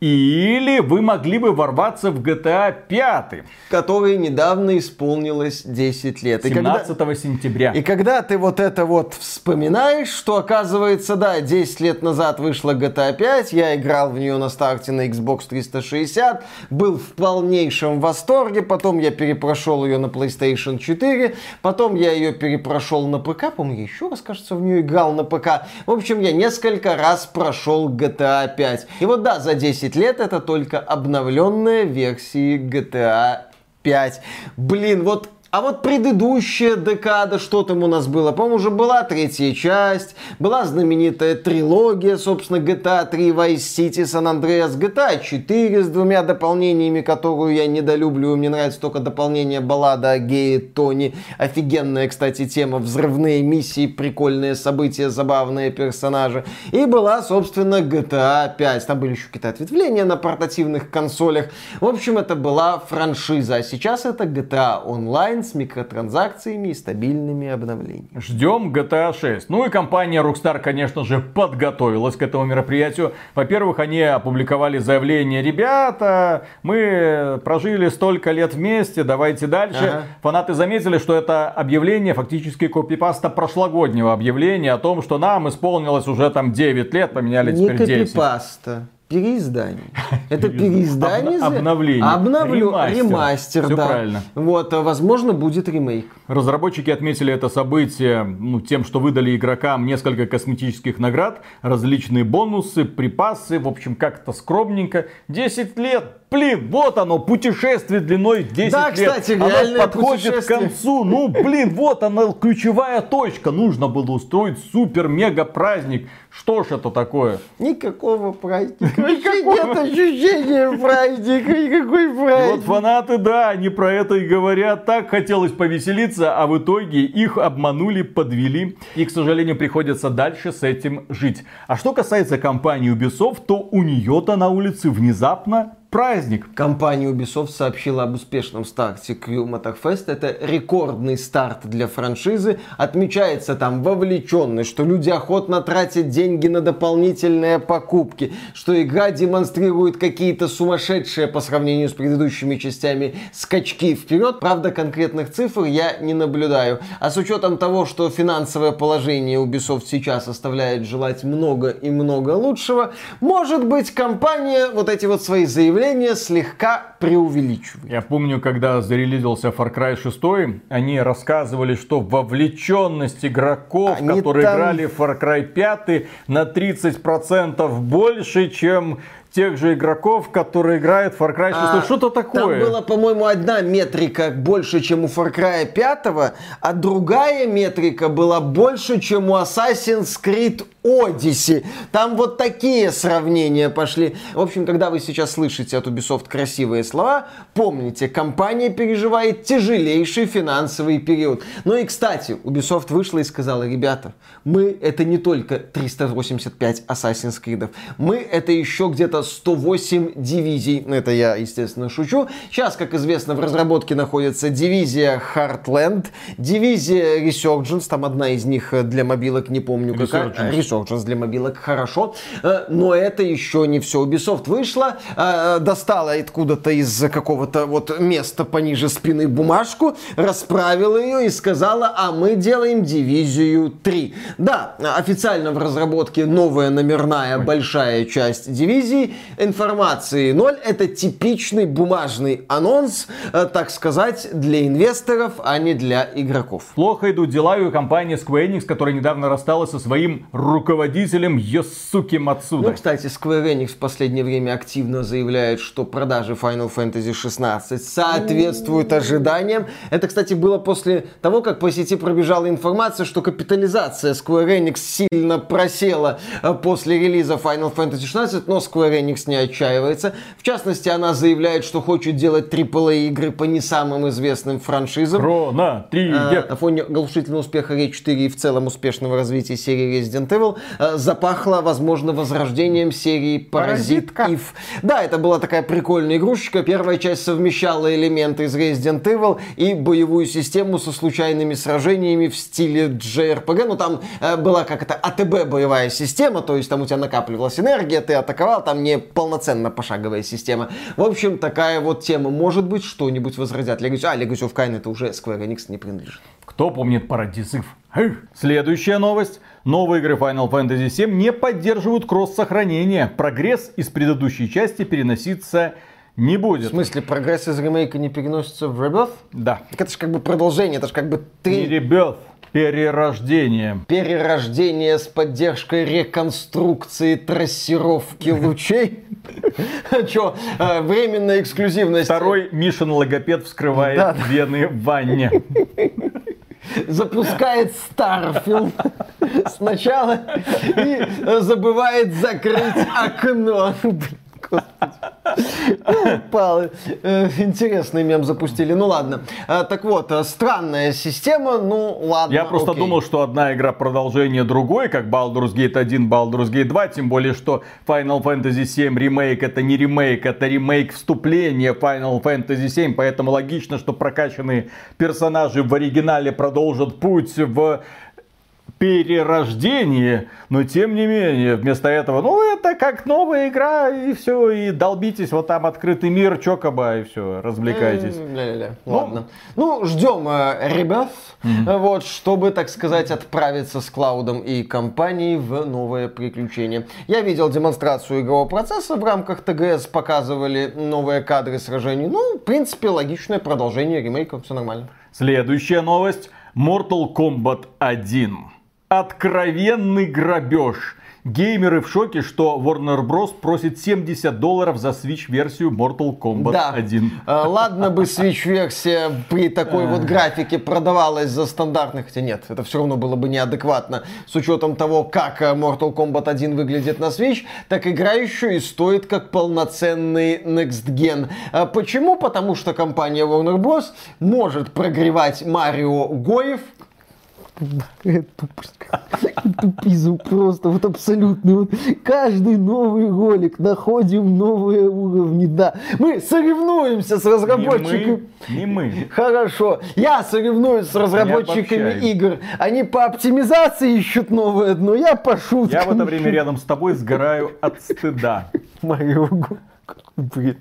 A: Или вы могли бы ворваться в GTA 5.
B: Которые недавно исполнилось 10 лет. И когда-
A: 17 сентября.
B: И когда ты вот это вот вспоминаешь, что оказывается, да, 10 лет назад вышла GTA 5, я играл в нее на старте на Xbox 360, был в полнейшем восторге, потом я перепрошел ее на PlayStation 4, потом я ее перепрошел на ПК, по-моему, еще раз, кажется, в нее играл на ПК. В общем, я несколько раз прошел GTA 5. И вот да, за 10 лет это только обновленная версия GTA 5. Блин, вот а вот предыдущая декада, что там у нас было? По-моему, уже была третья часть, была знаменитая трилогия, собственно, GTA 3, Vice City, San Andreas, GTA 4 с двумя дополнениями, которую я недолюбливаю. Мне нравится только дополнение баллада о гее Тони. Офигенная, кстати, тема. Взрывные миссии, прикольные события, забавные персонажи. И была, собственно, GTA 5. Там были еще какие-то ответвления на портативных консолях. В общем, это была франшиза. А сейчас это GTA Online с микротранзакциями и стабильными обновлениями.
A: Ждем GTA 6. Ну и компания Rockstar, конечно же, подготовилась к этому мероприятию. Во-первых, они опубликовали заявление, ребята, мы прожили столько лет вместе, давайте дальше.
B: Ага.
A: Фанаты заметили, что это объявление фактически копипаста прошлогоднего объявления о том, что нам исполнилось уже там 9 лет, поменяли
B: Не
A: теперь 10.
B: копипаста. Переиздание. *laughs* Это переиздание.
A: Обна- обновление.
B: Обновлю.
A: Ремастер.
B: Ремастер,
A: Всё
B: да.
A: правильно.
B: Вот, а, возможно, будет ремейк.
A: Разработчики отметили это событие ну, тем, что выдали игрокам несколько косметических наград, различные бонусы, припасы, в общем, как-то скромненько. 10 лет, блин, вот оно, путешествие длиной 10
B: Да,
A: лет.
B: кстати,
A: оно подходит к концу. Ну, блин, вот она, ключевая точка. Нужно было устроить супер-мега праздник. Что ж это такое?
B: Никакого праздника. *laughs* Вообще нет ощущения праздника. Никакой
A: И вот
B: праздник.
A: фанаты, да, они про это и говорят. Так хотелось повеселиться, а в итоге их обманули, подвели. И, к сожалению, приходится дальше с этим жить. А что касается компании Ubisoft, то у нее-то на улице внезапно праздник.
B: Компания Ubisoft сообщила об успешном старте Crew Motorfest. Это рекордный старт для франшизы. Отмечается там вовлеченность, что люди охотно тратят деньги на дополнительные покупки, что игра демонстрирует какие-то сумасшедшие по сравнению с предыдущими частями скачки вперед. Правда, конкретных цифр я не наблюдаю. А с учетом того, что финансовое положение Ubisoft сейчас оставляет желать много и много лучшего, может быть компания вот эти вот свои заявления заявление слегка преувеличивают.
A: Я помню, когда зарелизился Far Cry 6, они рассказывали, что вовлеченность игроков, они которые там... играли в Far Cry 5, на 30% больше, чем тех же игроков, которые играют в Far Cry 6. А, Что-то такое.
B: Там была, по-моему, одна метрика больше, чем у Far Cry 5, а другая метрика была больше, чем у Assassin's Creed Odyssey. Там вот такие сравнения пошли. В общем, когда вы сейчас слышите от Ubisoft красивые слова, помните, компания переживает тяжелейший финансовый период. Ну и, кстати, Ubisoft вышла и сказала, ребята, мы это не только 385 Assassin's Creed, мы это еще где-то 108 дивизий. Это я, естественно, шучу. Сейчас, как известно, в разработке находится дивизия Heartland, дивизия Resurgence, там одна из них для мобилок, не помню какая. Resurgence для мобилок, хорошо. Э, но это еще не все. Ubisoft вышла, э, достала откуда-то из какого-то вот места пониже спины бумажку, расправила ее и сказала, а мы делаем дивизию 3. Да, официально в разработке новая номерная большая часть дивизии, информации ноль. Это типичный бумажный анонс, э, так сказать, для инвесторов, а не для игроков.
A: Плохо идут дела и у компании Square Enix, которая недавно рассталась со своим руководителем Йосуки Мацуда.
B: Ну, кстати, Square Enix в последнее время активно заявляет, что продажи Final Fantasy 16 соответствуют ожиданиям. Это, кстати, было после того, как по сети пробежала информация, что капитализация Square Enix сильно просела э, после релиза Final Fantasy 16, но Square Enix не отчаивается. В частности, она заявляет, что хочет делать AAA игры по не самым известным франшизам.
A: Крона, Триггер.
B: А, на фоне оглушительного успеха Rage 4 и в целом успешного развития серии Resident Evil а, запахло, возможно, возрождением серии Паразит Ив. Да, это была такая прикольная игрушечка. Первая часть совмещала элементы из Resident Evil и боевую систему со случайными сражениями в стиле JRPG. Ну, там э, была как то АТБ боевая система, то есть там у тебя накапливалась энергия, ты атаковал, там не полноценно пошаговая система. В общем, такая вот тема. Может быть, что-нибудь возродят. Legacy, а, Legacy of Kain это уже Square Enix не принадлежит.
A: Кто помнит Paradise Следующая новость. Новые игры Final Fantasy VII не поддерживают кросс-сохранение. Прогресс из предыдущей части переноситься не будет.
B: В смысле, прогресс из ремейка не переносится в Rebirth?
A: Да.
B: Так это же как бы продолжение, это же как бы
A: три... Не Rebirth, Перерождение.
B: Перерождение с поддержкой реконструкции трассировки лучей. *laughs* Че, э, временная эксклюзивность.
A: Второй Мишин логопед вскрывает вены в ванне.
B: Запускает Старфилд сначала и забывает закрыть окно. Упал. Э, интересный мем запустили. Ну ладно. Э, так вот, э, странная система. Ну ладно.
A: Я просто окей. думал, что одна игра продолжение другой, как Baldur's Gate 1, Baldur's Gate 2. Тем более, что Final Fantasy 7 ремейк это не ремейк, это ремейк вступления Final Fantasy 7. Поэтому логично, что прокачанные персонажи в оригинале продолжат путь в перерождение, но тем не менее, вместо этого, ну, это как новая игра, и все, и долбитесь, вот там открытый мир, чокоба, и все, развлекайтесь.
B: Ну, Ладно. Ну, ждем э, ребят, mm-hmm. вот, чтобы, так сказать, отправиться с Клаудом и компанией в новое приключение. Я видел демонстрацию игрового процесса в рамках ТГС, показывали новые кадры сражений. Ну, в принципе, логичное продолжение ремейка, все нормально.
A: Следующая новость. Mortal Kombat 1 откровенный грабеж. Геймеры в шоке, что Warner Bros. просит 70 долларов за Switch-версию Mortal Kombat да. 1.
B: Э, ладно бы Switch-версия при такой вот графике продавалась за стандартных, хотя нет, это все равно было бы неадекватно. С учетом того, как э, Mortal Kombat 1 выглядит на Switch, так игра еще и стоит как полноценный Next Gen. Э, почему? Потому что компания Warner Bros. может прогревать Марио Гоев, Тупизм *laughs* просто, вот абсолютный. Вот каждый новый ролик находим новые уровни. Да, мы соревнуемся с разработчиками.
A: Не мы. Не мы.
B: Хорошо. Я соревнуюсь с разработчиками игр. Они по оптимизации ищут новое дно. Я по шуткам.
A: Я в это время рядом с тобой сгораю от стыда. *laughs*
B: Марио Бред.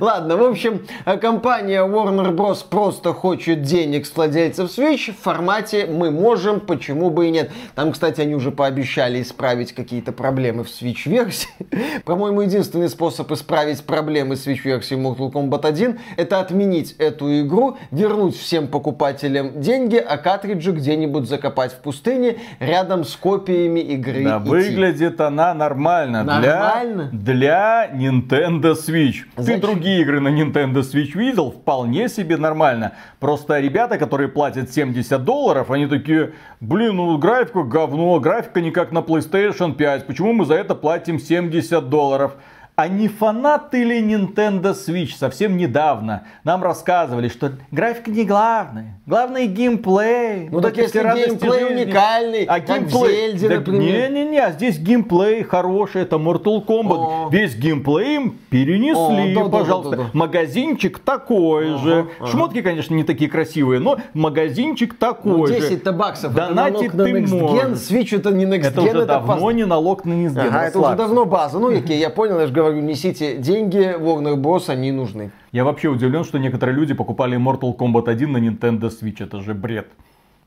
B: Ладно, в общем, компания Warner Bros. просто хочет денег с владельцев Switch в формате «мы можем, почему бы и нет». Там, кстати, они уже пообещали исправить какие-то проблемы в Switch-версии. *laughs* По-моему, единственный способ исправить проблемы Switch-версии Mortal Kombat 1 это отменить эту игру, вернуть всем покупателям деньги, а картриджи где-нибудь закопать в пустыне рядом с копиями игры.
A: Да, выглядит она нормально.
B: Нормально?
A: Для, для Nintendo Switch. Switch. Зачем? Ты другие игры на Nintendo Switch видел? Вполне себе нормально. Просто ребята, которые платят 70 долларов, они такие, блин, ну графика говно, графика не как на PlayStation 5. Почему мы за это платим 70 долларов? А не фанаты ли Nintendo Switch совсем недавно нам рассказывали, что графика не главное геймплей.
B: Ну так если геймплей жизни. уникальный, а как геймплей, в Зельде,
A: да, например. Не-не-не, а здесь геймплей хороший, это Mortal Kombat. О. Весь геймплей перенесли, О, да, пожалуйста. Да, да, да. Магазинчик такой ага, же. Ага. Шмотки, конечно, не такие красивые, но магазинчик такой ну, 10 же.
B: 10 баксов, Донатить это налог на Next Gen, Switch это не Next Gen,
A: это уже это давно пас... не налог на Next Gen.
B: Ага, это уже давно база. Ну, я понял, я же говорю, несите деньги, Warner Bros. они нужны.
A: Я вообще удивлен, что некоторые люди покупали Mortal Kombat 1 на Nintendo Switch. Это же бред.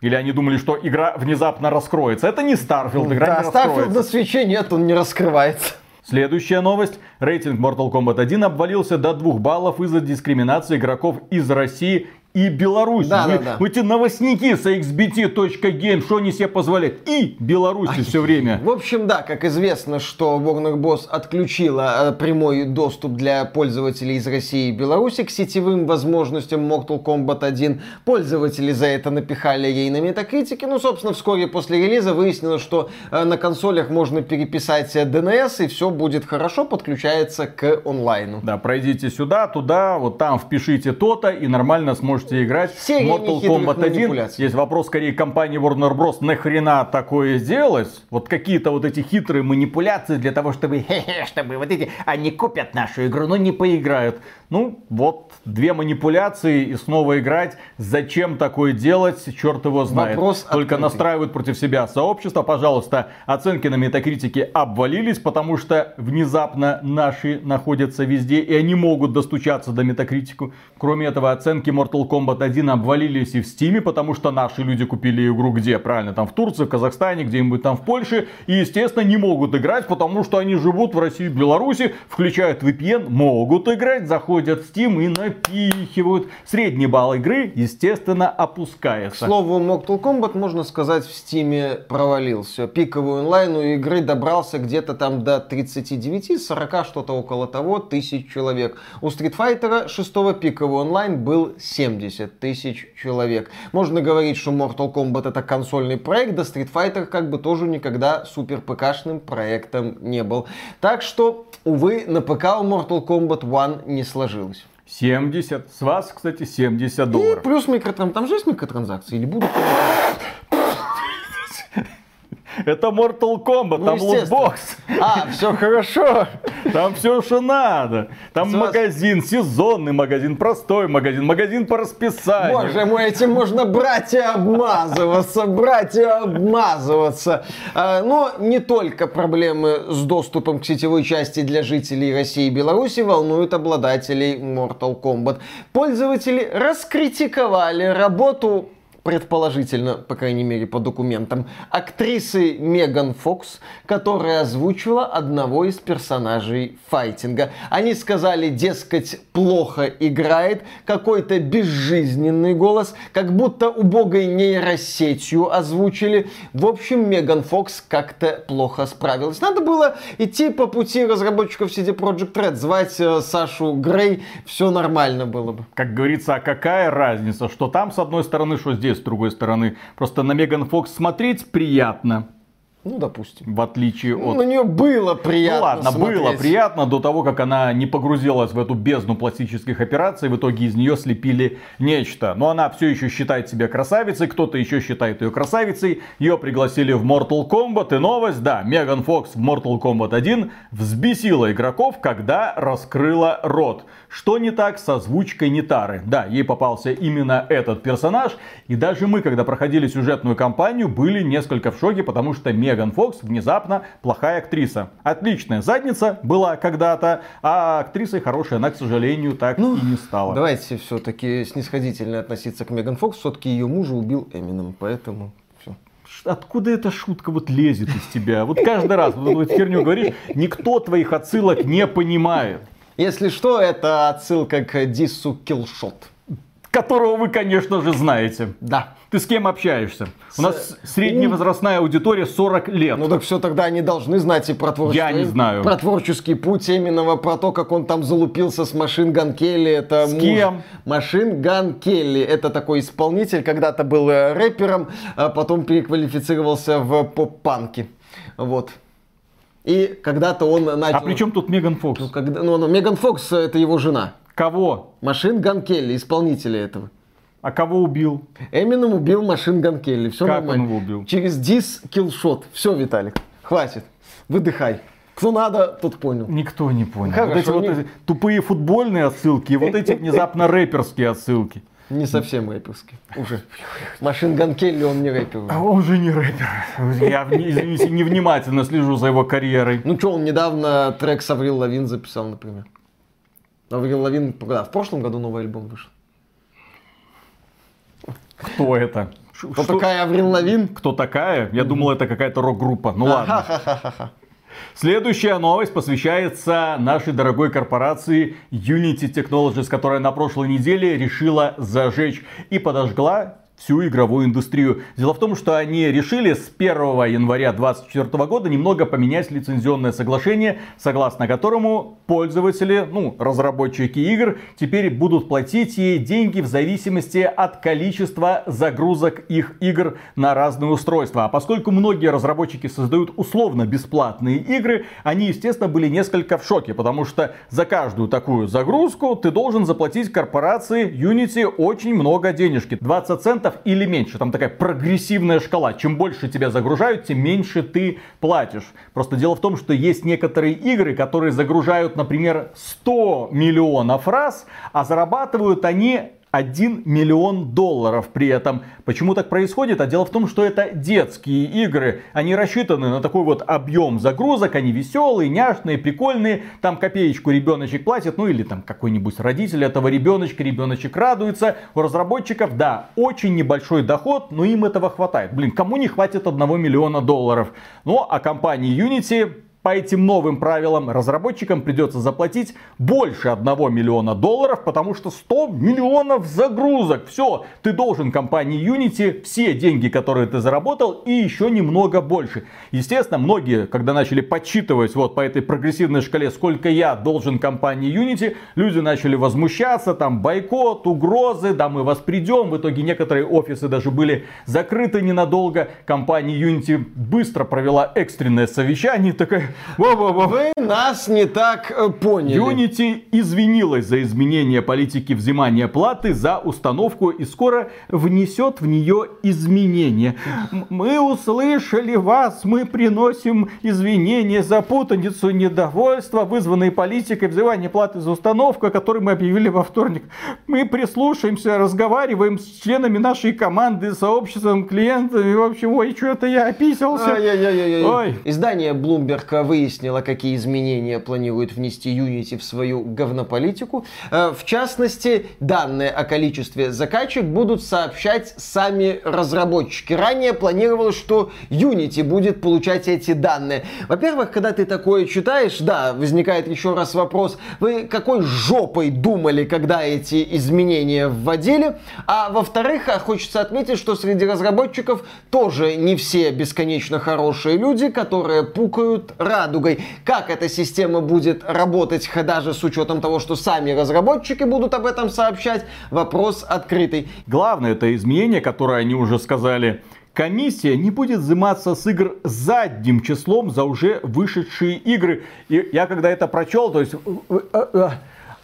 A: Или они думали, что игра внезапно раскроется. Это не Starfield, игра да, не
B: Starfield на свече нет, он не раскрывается.
A: Следующая новость. Рейтинг Mortal Kombat 1 обвалился до 2 баллов из-за дискриминации игроков из России и Беларусь. Да, мы, да, да. эти новостники с xbt.game, что они себе позволяют? И Беларуси все время.
B: В общем, да, как известно, что Warner Bros. отключила э, прямой доступ для пользователей из России и Беларуси к сетевым возможностям Mortal Kombat 1. Пользователи за это напихали ей на метакритике. Ну, собственно, вскоре после релиза выяснилось, что э, на консолях можно переписать DNS, и все будет хорошо, подключается к онлайну.
A: Да, пройдите сюда, туда, вот там впишите то-то, и нормально сможете можете играть Серия Mortal Kombat 1. Есть вопрос скорее компании Warner Bros. Нахрена такое сделать? Вот какие-то вот эти хитрые манипуляции для того, чтобы, *laughs* чтобы вот эти, они купят нашу игру, но не поиграют. Ну, вот две манипуляции и снова играть. Зачем такое делать? Черт его знает. Вопрос Только открытый. настраивают против себя сообщество. Пожалуйста, оценки на метакритике обвалились, потому что внезапно наши находятся везде, и они могут достучаться до метакритику. Кроме этого, оценки Mortal Kombat 1 обвалились и в Стиме, потому что наши люди купили игру где? Правильно, там в Турции, в Казахстане, где-нибудь там в Польше. И, естественно, не могут играть, потому что они живут в России и Беларуси, включают VPN, могут играть, заходят заходят в Steam и напихивают. Средний балл игры, естественно, опускается.
B: К слову, Mortal Kombat, можно сказать, в Steam провалился. Пиковый онлайн у игры добрался где-то там до 39-40, что-то около того, тысяч человек. У Street Fighter 6 пиковый онлайн был 70 тысяч человек. Можно говорить, что Mortal Kombat это консольный проект, да Street Fighter как бы тоже никогда супер ПКшным проектом не был. Так что, увы, на ПК у Mortal Kombat 1 не сложилось сложилось.
A: 70. С вас, кстати, 70 долларов.
B: И плюс микротранзакции. Там же есть микротранзакции или будут?
A: Это Mortal Kombat, ну, там лутбокс.
B: А, все хорошо.
A: Там все, что надо. Там С магазин, вас... сезонный магазин, простой магазин, магазин по расписанию.
B: Боже мой, этим можно брать и обмазываться, брать и обмазываться. А, но не только проблемы с доступом к сетевой части для жителей России и Беларуси волнуют обладателей Mortal Kombat. Пользователи раскритиковали работу предположительно, по крайней мере по документам, актрисы Меган Фокс, которая озвучивала одного из персонажей файтинга. Они сказали, дескать, плохо играет, какой-то безжизненный голос, как будто убогой нейросетью озвучили. В общем, Меган Фокс как-то плохо справилась. Надо было идти по пути разработчиков CD Projekt Red, звать э, Сашу Грей, все нормально было бы.
A: Как говорится, а какая разница, что там с одной стороны, что здесь с другой стороны. Просто на Меган Фокс смотреть приятно.
B: Ну, допустим.
A: В отличие
B: Ну,
A: от...
B: на нее было приятно
A: Ну ладно,
B: смотреть.
A: было приятно до того, как она не погрузилась в эту бездну пластических операций. В итоге из нее слепили нечто. Но она все еще считает себя красавицей, кто-то еще считает ее красавицей. Ее пригласили в Mortal Kombat. И новость, да, Меган Фокс в Mortal Kombat 1 взбесила игроков, когда раскрыла рот. Что не так с озвучкой Нитары? Да, ей попался именно этот персонаж. И даже мы, когда проходили сюжетную кампанию, были несколько в шоке, потому что Меган Фокс внезапно плохая актриса. Отличная задница была когда-то, а актрисой хорошей она, к сожалению, так
B: Ну,
A: и не стала.
B: Давайте все-таки снисходительно относиться к Меган Фокс. Все-таки ее мужа убил Эмином, поэтому
A: Откуда эта шутка вот лезет из тебя? Вот каждый раз вот эту вот херню говоришь, никто твоих отсылок не понимает.
B: Если что, это отсылка к Диссу Киллшот.
A: Которого вы, конечно же, знаете.
B: Да.
A: Ты с кем общаешься? У нас средняя возрастная аудитория 40 лет.
B: Ну так все, тогда они должны знать и про творческий,
A: Я не знаю.
B: про творческий путь Эминема, про то, как он там залупился с Machine Gun Kelly. Это
A: С
B: муж-
A: кем?
B: Machine Gun Kelly. Это такой исполнитель, когда-то был э, рэпером, а потом переквалифицировался в поп-панки. Вот. И когда-то он начал...
A: А при чем тут Меган Фокс?
B: Ну, когда... ну, ну, Меган Фокс э, это его жена.
A: Кого?
B: Machine Gun Kelly, исполнителя этого.
A: А кого убил?
B: Эминем убил Machine Gun Kelly. Все
A: Как
B: нормально.
A: он его убил?
B: Через дисс Killshot. Все, Виталик, хватит. Выдыхай. Кто надо, тот понял.
A: Никто не понял.
B: Хорошо,
A: вот эти вот
B: не-
A: эти тупые футбольные отсылки и вот эти внезапно рэперские отсылки.
B: Не совсем рэперский. Уже. Machine Gun Kelly, он не рэпер.
A: А он же не рэпер. Я, извините, невнимательно слежу за его карьерой.
B: Ну что, он недавно трек с Аврил Лавин записал, например. Аврил Лавин, когда? В прошлом году новый альбом вышел.
A: Кто это?
B: Кто
A: что-
B: такая Аврил Лавин?
A: Кто такая? Я думал, это какая-то рок-группа. Ну ладно. Следующая новость посвящается нашей дорогой корпорации Unity Technologies, которая на прошлой неделе решила зажечь и подожгла всю игровую индустрию. Дело в том, что они решили с 1 января 2024 года немного поменять лицензионное соглашение, согласно которому пользователи, ну, разработчики игр, теперь будут платить ей деньги в зависимости от количества загрузок их игр на разные устройства. А поскольку многие разработчики создают условно бесплатные игры, они, естественно, были несколько в шоке, потому что за каждую такую загрузку ты должен заплатить корпорации Unity очень много денежки. 20 центов или меньше. Там такая прогрессивная шкала. Чем больше тебя загружают, тем меньше ты платишь. Просто дело в том, что есть некоторые игры, которые загружают, например, 100 миллионов раз, а зарабатывают они 1 миллион долларов при этом. Почему так происходит? А дело в том, что это детские игры. Они рассчитаны на такой вот объем загрузок. Они веселые, няшные, прикольные. Там копеечку ребеночек платит. Ну или там какой-нибудь родитель этого ребеночка. Ребеночек радуется. У разработчиков, да, очень небольшой доход, но им этого хватает. Блин, кому не хватит 1 миллиона долларов? Ну, а компании Unity по этим новым правилам разработчикам придется заплатить больше 1 миллиона долларов, потому что 100 миллионов загрузок. Все, ты должен компании Unity все деньги, которые ты заработал, и еще немного больше. Естественно, многие, когда начали подсчитывать вот по этой прогрессивной шкале, сколько я должен компании Unity, люди начали возмущаться, там бойкот, угрозы, да мы вас придем. В итоге некоторые офисы даже были закрыты ненадолго. Компания Unity быстро провела экстренное совещание, и такая, во-во-во,
B: Вы нас не так э, поняли.
A: Unity извинилась за изменение политики взимания платы за установку и скоро внесет в нее изменения. Мы услышали вас, мы приносим извинения за путаницу, недовольство, вызванные политикой взимания платы за установку, о которой мы объявили во вторник. Мы прислушаемся, разговариваем с членами нашей команды, сообществом, клиентами. В общем, ой, что-то я описался. Ой.
B: Издание Bloomberg выяснило, какие изменения планирует внести Unity в свою говнополитику. Э, В частности, данные о количестве закачек будут сообщать сами разработчики. Ранее планировалось, что Unity будет получать эти данные. Во-первых, когда ты такое читаешь, да, возникает еще раз вопрос, вы какой жопой думали, когда эти изменения вводили? А во-вторых, а хочется отметить, что среди разработчиков тоже не все бесконечно хорошие люди, которые пукают радугой. Как эта система будет работать, даже с учетом того, что сами разработчики будут об этом сообщать, вопрос открытый.
A: Главное это изменение, которое они уже сказали, комиссия не будет взиматься с игр задним числом за уже вышедшие игры. И я когда это прочел, то есть э, э, э,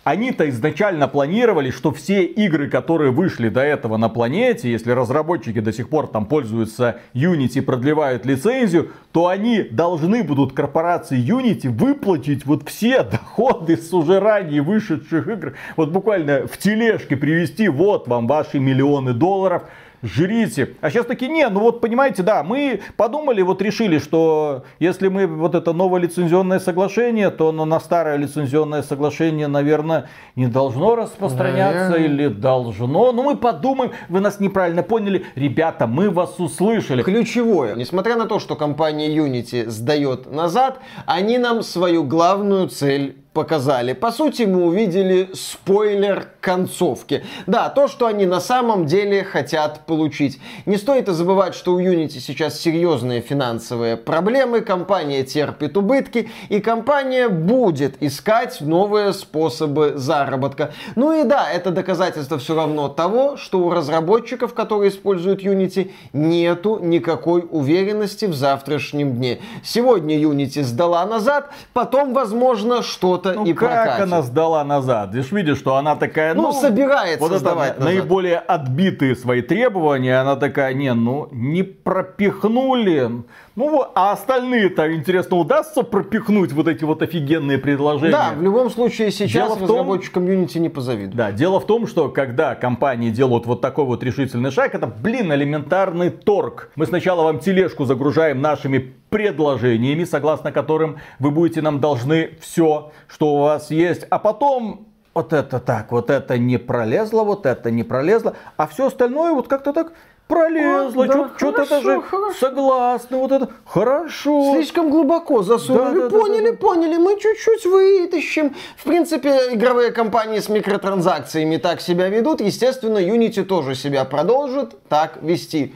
A: они-то изначально планировали, что все игры, которые вышли до этого на планете, если разработчики до сих пор там пользуются Unity и продлевают лицензию, то они должны будут корпорации Unity выплатить вот все *laughs* доходы с уже ранее вышедших игр. Вот буквально в тележке привести, вот вам ваши миллионы долларов жрите. А сейчас таки, не, ну вот понимаете, да, мы подумали, вот решили, что если мы вот это новое лицензионное соглашение, то оно на старое лицензионное соглашение, наверное, не должно распространяться да. или должно. Ну мы подумаем, вы нас неправильно поняли. Ребята, мы вас услышали.
B: Ключевое, несмотря на то, что компания Unity сдает назад, они нам свою главную цель показали. По сути, мы увидели спойлер концовки. Да, то, что они на самом деле хотят получить. Не стоит и забывать, что у Unity сейчас серьезные финансовые проблемы, компания терпит убытки, и компания будет искать новые способы заработка. Ну и да, это доказательство все равно того, что у разработчиков, которые используют Unity, нету никакой уверенности в завтрашнем дне. Сегодня Unity сдала назад, потом, возможно, что что-то
A: ну,
B: и
A: как
B: прокатит.
A: она сдала назад? Ты же видишь, что она такая, ну,
B: ну собирается
A: вот
B: сдавать
A: это, наиболее отбитые свои требования, она такая, не, ну, не пропихнули. Ну, а остальные-то, интересно, удастся пропихнуть вот эти вот офигенные предложения?
B: Да, в любом случае сейчас дело разработчикам том, Unity не позавидуют.
A: Да, дело в том, что когда компании делают вот такой вот решительный шаг, это, блин, элементарный торг. Мы сначала вам тележку загружаем нашими предложениями, согласно которым вы будете нам должны все, что у вас есть, а потом вот это так, вот это не пролезло, вот это не пролезло, а все остальное вот как-то так пролезло, да, что-то даже хорошо. согласны, вот это хорошо.
B: Слишком глубоко засунули, да, да, поняли, да, да, поняли, мы чуть-чуть вытащим. В принципе, игровые компании с микротранзакциями так себя ведут, естественно, Unity тоже себя продолжит так вести.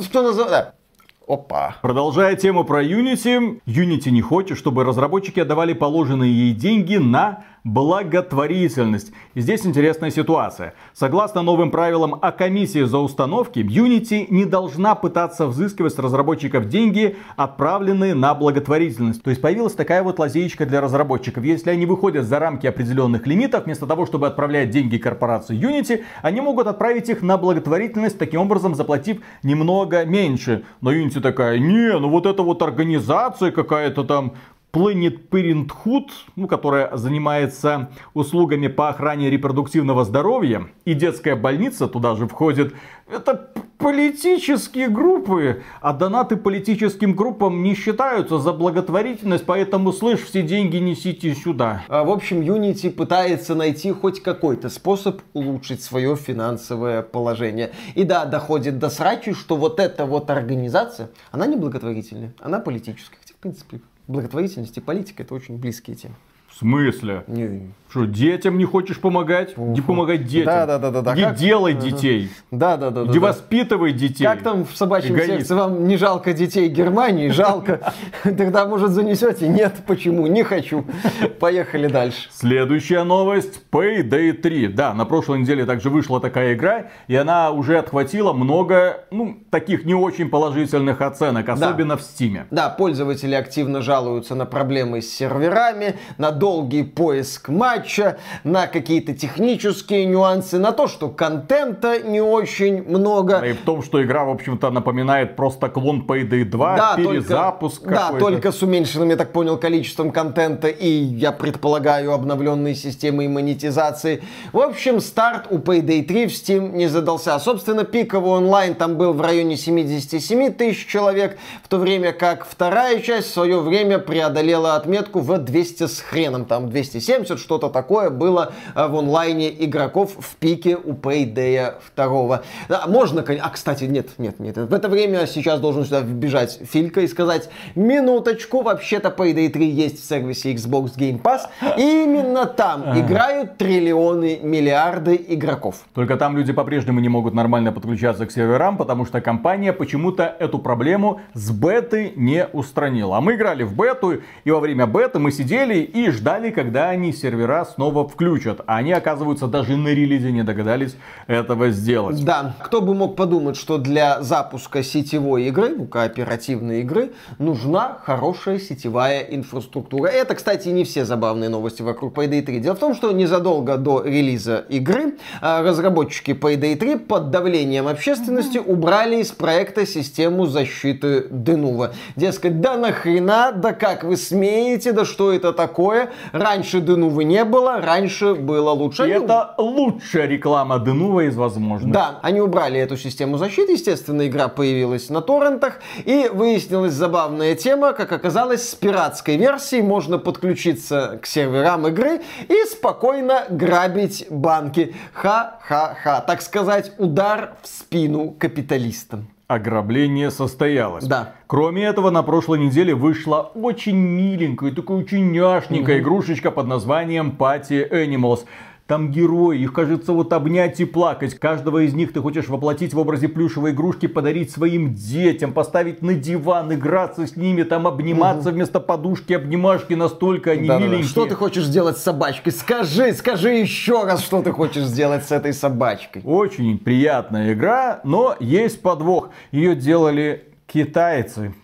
B: Что называется...
A: Опа. Продолжая тему про Unity, Unity не хочет, чтобы разработчики отдавали положенные ей деньги на благотворительность. И здесь интересная ситуация. Согласно новым правилам о комиссии за установки, Unity не должна пытаться взыскивать с разработчиков деньги, отправленные на благотворительность. То есть появилась такая вот лазеечка для разработчиков. Если они выходят за рамки определенных лимитов, вместо того, чтобы отправлять деньги корпорации Unity, они могут отправить их на благотворительность, таким образом заплатив немного меньше. Но Unity такая, не, ну вот эта вот организация какая-то там Planet Parenthood, ну, которая занимается услугами по охране репродуктивного здоровья, и детская больница туда же входит. Это политические группы, а донаты политическим группам не считаются за благотворительность, поэтому, слышь, все деньги несите сюда.
B: А, в общем, Unity пытается найти хоть какой-то способ улучшить свое финансовое положение. И да, доходит до срачи, что вот эта вот организация, она не благотворительная, она политическая. Хотя, в принципе, благотворительность и политика это очень близкие темы.
A: В смысле? Не, что, детям не хочешь помогать? Не помогать детям.
B: Да, да, да, да. да.
A: Не как... делай детей.
B: Да, да, да.
A: Не да, воспитывай да. детей.
B: Как там в собачьем Эгоист. сердце вам не жалко детей Германии? Жалко. *laughs* Тогда, может, занесете? Нет, почему? Не хочу. Поехали дальше.
A: Следующая новость. Payday 3. Да, на прошлой неделе также вышла такая игра, и она уже отхватила много, ну, таких не очень положительных оценок, особенно
B: да.
A: в Steam.
B: Да, пользователи активно жалуются на проблемы с серверами, на долгий поиск матча, на какие-то технические нюансы, на то, что контента не очень много.
A: И в том, что игра, в общем-то, напоминает просто клон Payday 2, да, перезапуск
B: только, Да, только с уменьшенным, я так понял, количеством контента и, я предполагаю, обновленной системой монетизации. В общем, старт у Payday 3 в Steam не задался. Собственно, пиковый онлайн там был в районе 77 тысяч человек, в то время как вторая часть в свое время преодолела отметку в 200 с хреном, там 270, что-то такое было э, в онлайне игроков в пике у Payday 2. Да, можно, а, кстати, нет, нет, нет. В это время сейчас должен сюда вбежать Филька и сказать, минуточку, вообще-то Payday 3 есть в сервисе Xbox Game Pass. И именно там играют триллионы, миллиарды игроков.
A: Только там люди по-прежнему не могут нормально подключаться к серверам, потому что компания почему-то эту проблему с беты не устранила. А мы играли в бету, и во время беты мы сидели и ждали ждали, когда они сервера снова включат. А они, оказывается, даже на релизе не догадались этого сделать.
B: Да, кто бы мог подумать, что для запуска сетевой игры, ну, кооперативной игры, нужна хорошая сетевая инфраструктура. Это, кстати, не все забавные новости вокруг Payday 3. Дело в том, что незадолго до релиза игры а, разработчики Payday 3 под давлением общественности убрали из проекта систему защиты Денува. Дескать, да нахрена, да как вы смеете, да что это такое? Раньше Денувы не было, раньше было лучше.
A: И это лучшая реклама Денува из возможных.
B: Да, они убрали эту систему защиты, естественно, игра появилась на торрентах, и выяснилась забавная тема, как оказалось, с пиратской версией можно подключиться к серверам игры и спокойно грабить банки. Ха-ха-ха. Так сказать, удар в спину капиталистам.
A: Ограбление состоялось.
B: Да.
A: Кроме этого, на прошлой неделе вышла очень миленькая, такая очень няшненькая угу. игрушечка под названием Party Animals. Там герои, их кажется вот обнять и плакать. Каждого из них ты хочешь воплотить в образе плюшевой игрушки, подарить своим детям, поставить на диван, играться с ними, там обниматься угу. вместо подушки, обнимашки, настолько они да, миленькие.
B: Что ты хочешь сделать с собачкой? Скажи, скажи еще раз, что ты хочешь сделать с этой собачкой.
A: Очень приятная игра, но есть подвох. Ее делали китайцы.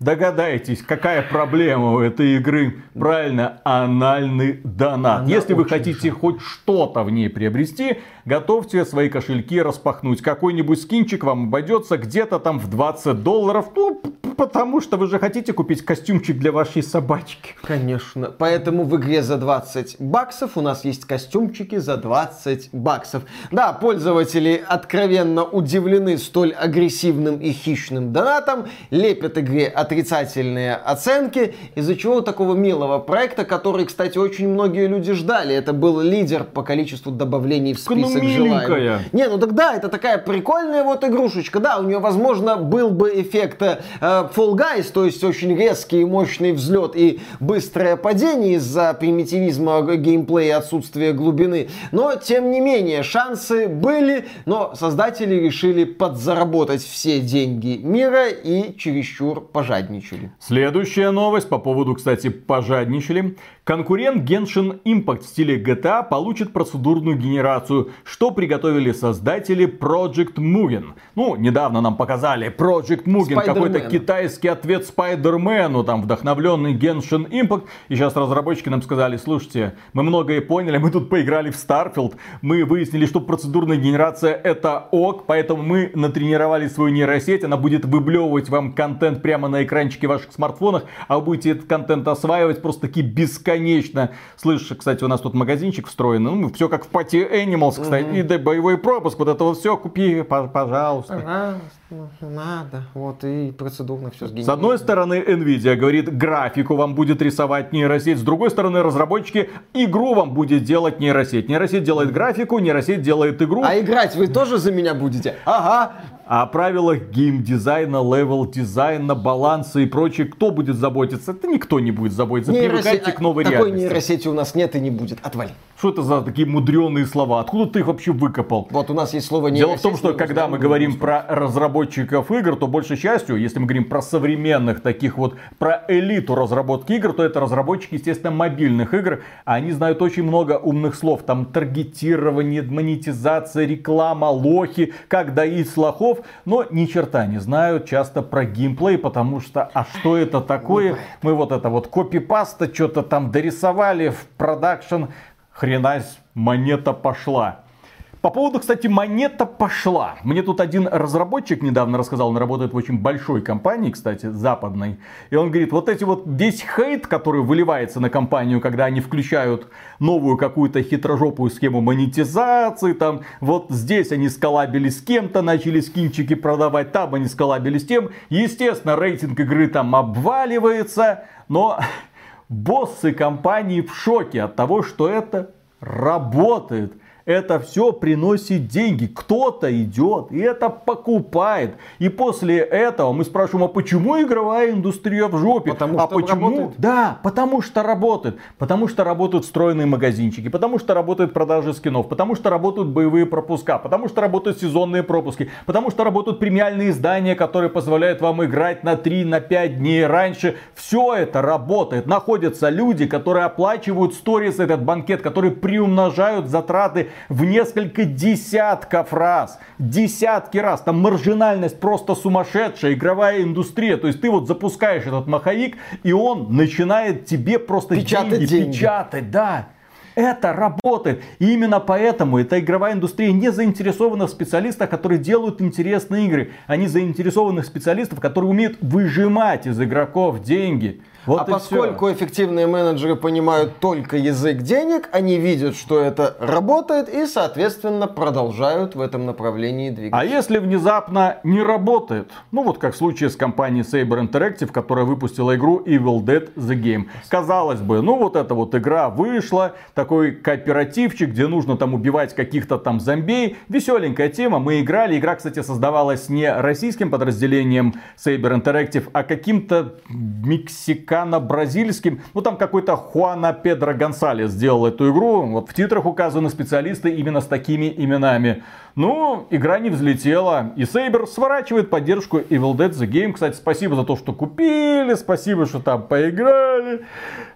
A: Догадайтесь, какая проблема у этой игры? Правильно, анальный донат. Она Если вы хотите жаль. хоть что-то в ней приобрести, готовьте свои кошельки распахнуть. Какой-нибудь скинчик вам обойдется где-то там в 20 долларов. Ну, потому что вы же хотите купить костюмчик для вашей собачки.
B: Конечно. Поэтому в игре за 20 баксов у нас есть костюмчики за 20 баксов. Да, пользователи откровенно удивлены столь агрессивным и хищным донатом, лепят игре отрицательные оценки, из-за чего такого милого проекта, который, кстати, очень многие люди ждали. Это был лидер по количеству добавлений в список ну, желаемых. Не, ну тогда это такая прикольная вот игрушечка. Да, у нее, возможно, был бы эффект э, Fall Guys, то есть очень резкий и мощный взлет и быстрое падение из-за примитивизма геймплея и отсутствия глубины. Но, тем не менее, шансы были, но создатели решили подзаработать все деньги мира и чересчур пожадничали.
A: Следующая новость по поводу, кстати, пожадничали. Конкурент Genshin Impact в стиле GTA получит процедурную генерацию, что приготовили создатели Project Mugen. Ну, недавно нам показали Project Mugen, какой-то китайский ответ Спайдермену, там вдохновленный Genshin Impact. И сейчас разработчики нам сказали, слушайте, мы многое поняли, мы тут поиграли в Starfield, мы выяснили, что процедурная генерация это ок, поэтому мы натренировали свою нейросеть, она будет выблевывать вам контент прямо на экранчике ваших смартфонах, а вы будете этот контент осваивать просто таки бесконечно. Слышишь, кстати, у нас тут магазинчик встроен. Ну, все как в Party Animals, кстати. Mm-hmm. И да, боевой пропуск. Вот это вот все купи, пожалуйста.
B: Пожалуйста, надо. Вот и процедурно все
A: С одной стороны, Nvidia говорит, графику вам будет рисовать нейросеть. С другой стороны, разработчики игру вам будет делать нейросеть. Нейросеть делает графику, нейросеть делает игру.
B: А играть вы тоже за меня будете? Ага.
A: А о правилах геймдизайна, левел-дизайна, баланса и прочее, кто будет заботиться? Это никто не будет заботиться.
B: Нейросеть... Привыкайте к новой Такой реальности. нейросети у нас нет и не будет. Отвали.
A: Что это за такие мудреные слова? Откуда ты их вообще выкопал?
B: Вот у нас есть слово
A: нейросеть. Дело в том, что когда мы говорим про разработчиков игр, то большей частью, если мы говорим про современных таких вот, про элиту разработки игр, то это разработчики, естественно, мобильных игр. Они знают очень много умных слов. Там таргетирование, монетизация, реклама, лохи, как доить лохов но ни черта не знают часто про геймплей, потому что, а что это такое? Мы вот это вот копипаста, что-то там дорисовали в продакшн, хренась, монета пошла. По поводу, кстати, монета пошла. Мне тут один разработчик недавно рассказал, он работает в очень большой компании, кстати, западной. И он говорит, вот эти вот весь хейт, который выливается на компанию, когда они включают новую какую-то хитрожопую схему монетизации, там, вот здесь они сколабили с кем-то, начали скинчики продавать, там они сколабили с тем. Естественно, рейтинг игры там обваливается, но *laughs* боссы компании в шоке от того, что это работает. Это все приносит деньги. Кто-то идет и это покупает. И после этого мы спрашиваем, а почему игровая индустрия в жопе?
B: Потому
A: а
B: что
A: почему?
B: работает.
A: Да, потому что работает. Потому что работают встроенные магазинчики. Потому что работают продажи скинов. Потому что работают боевые пропуска. Потому что работают сезонные пропуски. Потому что работают премиальные издания, которые позволяют вам играть на 3, на 5 дней раньше. Все это работает. Находятся люди, которые оплачивают сторис этот банкет, которые приумножают затраты в несколько десятков раз. Десятки раз. Там маржинальность просто сумасшедшая. Игровая индустрия. То есть ты вот запускаешь этот маховик, и он начинает тебе просто
B: Печатать
A: деньги,
B: деньги.
A: печатать. Да. Это работает. И именно поэтому эта игровая индустрия не заинтересована в специалистах, которые делают интересные игры. Они заинтересованы в специалистах, которые умеют выжимать из игроков деньги. Вот
B: а поскольку эффективные менеджеры понимают только язык денег, они видят, что это работает и, соответственно, продолжают в этом направлении двигаться.
A: А если внезапно не работает? Ну вот как в случае с компанией Saber Interactive, которая выпустила игру Evil Dead The Game. Казалось бы, ну вот эта вот игра вышла, такой кооперативчик, где нужно там убивать каких-то там зомбей. Веселенькая тема, мы играли. Игра, кстати, создавалась не российским подразделением Saber Interactive, а каким-то мексикано-бразильским. Ну там какой-то Хуана Педро Гонсалес сделал эту игру. Вот в титрах указаны специалисты именно с такими именами. Ну, игра не взлетела. И Saber сворачивает поддержку Evil Dead The Game. Кстати, спасибо за то, что купили. Спасибо, что там поиграли.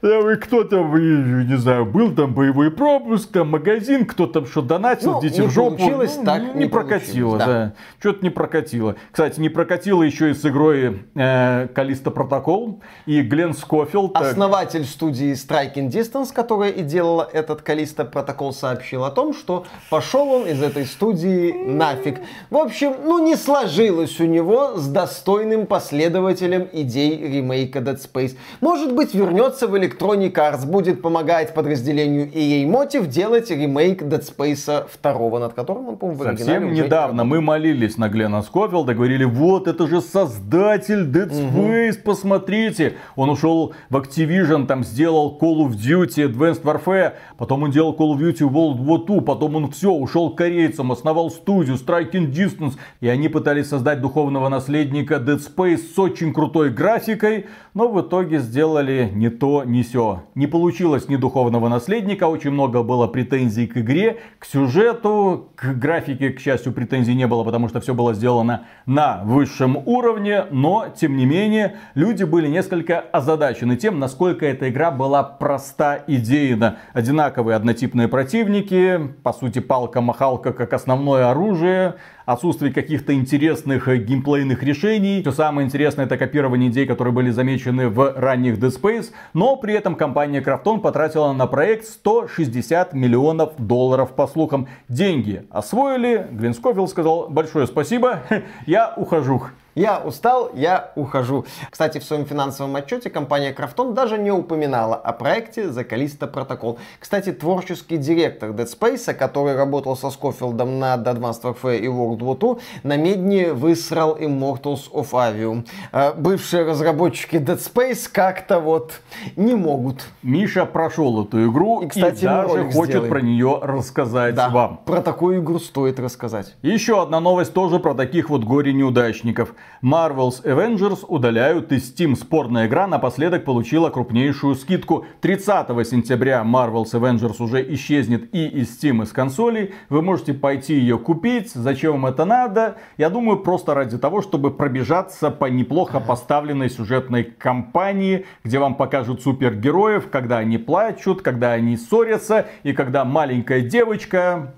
A: Там Кто там, не знаю, был там боевой пропуск, там магазин, кто там что донатил,
B: Ну, не
A: в жопу.
B: получилось,
A: Ну,
B: так
A: не,
B: не
A: прокатило,
B: да.
A: да. Что-то не прокатило. Кстати, не прокатило еще и с игрой э, Калиста Протокол. И Глен Скофилд. э,
B: Основатель студии Striking Distance, которая и делала этот Калиста протокол, сообщил о том, что пошел он из этой студии нафиг. В общем, ну не сложилось у него с достойным последователем идей ремейка Dead Space. Может быть, вернется в Electronic Arts, будет помогать подразделению EA Motive делать ремейк Dead Space 2, над которым он, по-моему, в оригинале
A: Совсем недавно мы молились на Глена Скофилда, говорили, вот это же создатель Dead Space, посмотрите. Он ушел в Activision, там сделал Call of Duty Advanced Warfare, потом он делал Call of Duty World War II, потом он все, ушел к корейцам, основал студию Striking Distance, и они пытались создать духовного наследника Dead Space с очень крутой графикой, но в итоге сделали не то, не сё. Не получилось ни духовного наследника, очень много было претензий к игре, к сюжету, к графике, к счастью, претензий не было, потому что все было сделано на высшем уровне, но, тем не менее, люди были несколько озадачены тем, насколько эта игра была проста идейно. Одинаковые однотипные противники, по сути, палка-махалка как основное оружие, отсутствие каких-то интересных э, геймплейных решений. Все самое интересное это копирование идей, которые были замечены в ранних Dead Space. Но при этом компания Krafton потратила на проект 160 миллионов долларов, по слухам. Деньги освоили. Глен Скофилд сказал большое спасибо, *laughs* я ухожу.
B: Я устал, я ухожу. Кстати, в своем финансовом отчете компания Крафтон даже не упоминала о проекте Callisto Protocol. Кстати, творческий директор Dead Space, который работал со Скофилдом над Advanced Warfare и World War II, на медне высрал Immortals of Avium. Э, Бывшие разработчики Dead Space как-то вот не могут.
A: Миша прошел эту игру
B: И, кстати, мы
A: даже хочет
B: сделаем.
A: про нее рассказать
B: Да,
A: вам.
B: про такую игру стоит рассказать.
A: Еще одна новость тоже про таких вот горе-неудачников. Marvel's Avengers удаляют из Steam. Спорная игра напоследок получила крупнейшую скидку. 30 сентября Marvel's Avengers уже исчезнет и из Steam, и с консолей. Вы можете пойти ее купить. Зачем вам это надо? Я думаю, просто ради того, чтобы пробежаться по неплохо поставленной сюжетной кампании, где вам покажут супергероев, когда они плачут, когда они ссорятся, и когда маленькая девочка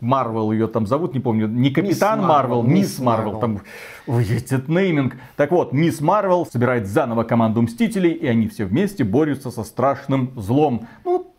A: Марвел ее там зовут, не помню, не Капитан Марвел, Мисс Марвел, там, этот нейминг. Так вот, Мисс Марвел собирает заново команду Мстителей, и они все вместе борются со страшным злом. Ну,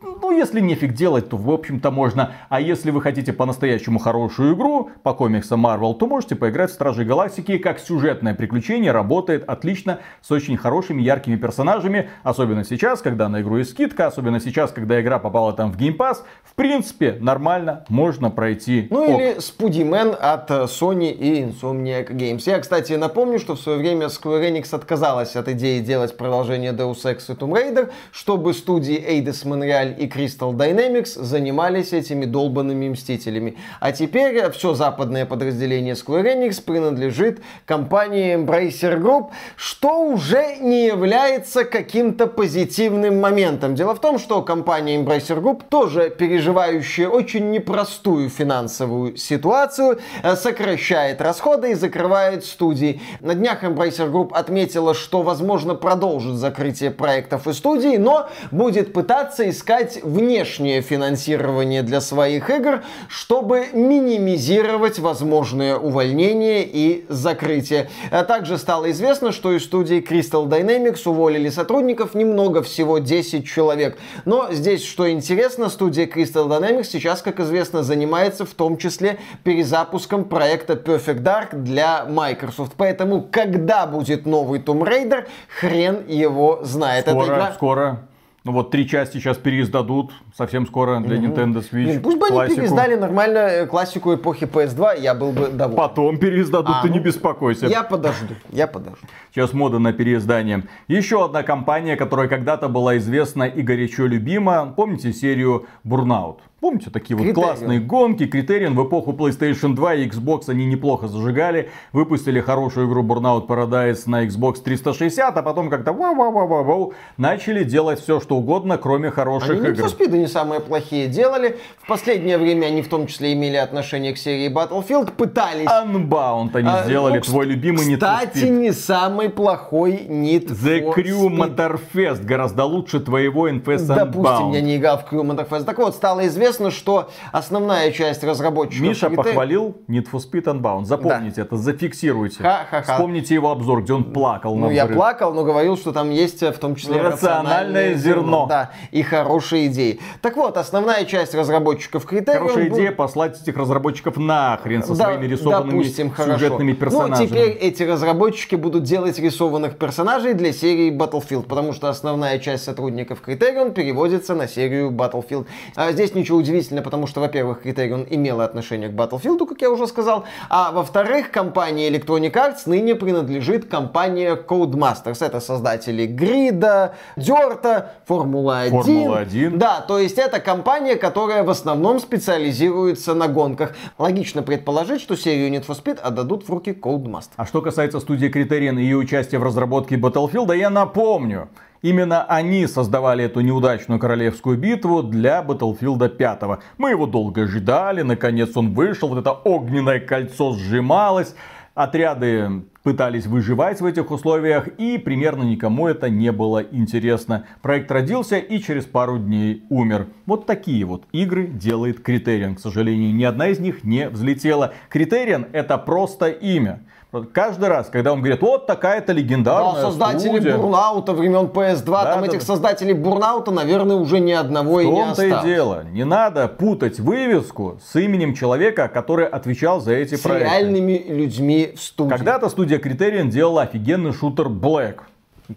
A: ну, если нефиг делать, то, в общем-то, можно. А если вы хотите по-настоящему хорошую игру по комиксам Marvel, то можете поиграть в Стражи Галактики. Как сюжетное приключение работает отлично, с очень хорошими, яркими персонажами. Особенно сейчас, когда на игру есть скидка, особенно сейчас, когда игра попала там в Game Pass. В принципе, нормально, можно пройти.
B: Ну
A: Ок.
B: или Спудимен от э, Sony и Insomniac Games. Я, кстати, напомню, что в свое время Square Enix отказалась от идеи делать продолжение Deus Ex и Tomb Raider, чтобы студии Eidos Montreal и и Crystal Dynamics занимались этими долбанными Мстителями. А теперь все западное подразделение Square Enix принадлежит компании Embracer Group, что уже не является каким-то позитивным моментом. Дело в том, что компания Embracer Group, тоже переживающая очень непростую финансовую ситуацию, э, сокращает расходы и закрывает студии. На днях Embracer Group отметила, что, возможно, продолжит закрытие проектов и студий, но будет пытаться искать внешнее финансирование для своих игр, чтобы минимизировать возможные увольнения и закрытие. А также стало известно, что из студии Crystal Dynamics уволили сотрудников немного, всего 10 человек. Но здесь, что интересно, студия Crystal Dynamics сейчас, как известно, занимается в том числе перезапуском проекта Perfect Dark для Microsoft. Поэтому, когда будет новый Tomb Raider, хрен его знает.
A: Скоро, игра... скоро. Ну вот три части сейчас переиздадут совсем скоро для Nintendo Switch. Блин,
B: пусть бы классику. они переиздали нормально э, классику эпохи PS2, я был бы доволен.
A: Потом переиздадут, а, ты ну, не беспокойся.
B: Я подожду, я подожду.
A: Сейчас мода на переиздание. Еще одна компания, которая когда-то была известна и горячо любима. Помните серию Burnout? Помните, такие вот классные гонки, Критерион в эпоху PlayStation 2 и Xbox они неплохо зажигали. Выпустили хорошую игру Burnout Paradise на Xbox 360, а потом как-то вау-вау-вау-вау начали делать все, что угодно, кроме хороших
B: они
A: игр.
B: Они не самые плохие делали. В последнее время они в том числе имели отношение к серии Battlefield, пытались...
A: Unbound они а, сделали, ну, твой любимый
B: Need Кстати, не самый плохой Need
A: The Crew Motorfest гораздо лучше твоего Infest
B: Unbound. Допустим, я не играл в Crew Motorfest. Так вот, стало известно, известно, что основная часть разработчиков...
A: Миша Retail... похвалил Need for Speed Unbound. Запомните да. это, зафиксируйте. Ха-ха-ха. Вспомните его обзор, где он плакал.
B: Ну, я плакал, но говорил, что там есть в том числе
A: рациональное, зерно. зерно.
B: Да, и хорошие идеи. Так вот, основная часть разработчиков Criterion...
A: Хорошая идея послать этих разработчиков нахрен со да, своими рисованными допустим, сюжетными персонажами.
B: Ну, теперь эти разработчики будут делать рисованных персонажей для серии Battlefield, потому что основная часть сотрудников Criterion переводится на серию Battlefield. А здесь ничего удивительно, потому что, во-первых, Criterion имела отношение к Battlefield, как я уже сказал, а во-вторых, компания Electronic Arts ныне принадлежит компания Codemasters. Это создатели Грида, Дерта, Формула 1.
A: Формула 1.
B: Да, то есть это компания, которая в основном специализируется на гонках. Логично предположить, что серию Need for Speed отдадут в руки Codemasters.
A: А что касается студии Criterion и ее участия в разработке Battlefield, я напомню, Именно они создавали эту неудачную королевскую битву для Battlefield 5. Мы его долго ждали, наконец он вышел, вот это огненное кольцо сжималось. Отряды пытались выживать в этих условиях, и примерно никому это не было интересно. Проект родился и через пару дней умер. Вот такие вот игры делает Критериан. К сожалению, ни одна из них не взлетела. Критериан это просто имя. Каждый раз, когда он говорит, вот такая-то легендарная да,
B: создатели
A: студия.
B: Бурнаута времен PS2, да, там да, этих да. создателей Бурнаута, наверное, уже ни одного и не осталось.
A: и дело. Не надо путать вывеску с именем человека, который отвечал за эти
B: с
A: проекты.
B: С реальными людьми в студии.
A: Когда-то студия Criterion делала офигенный шутер Black.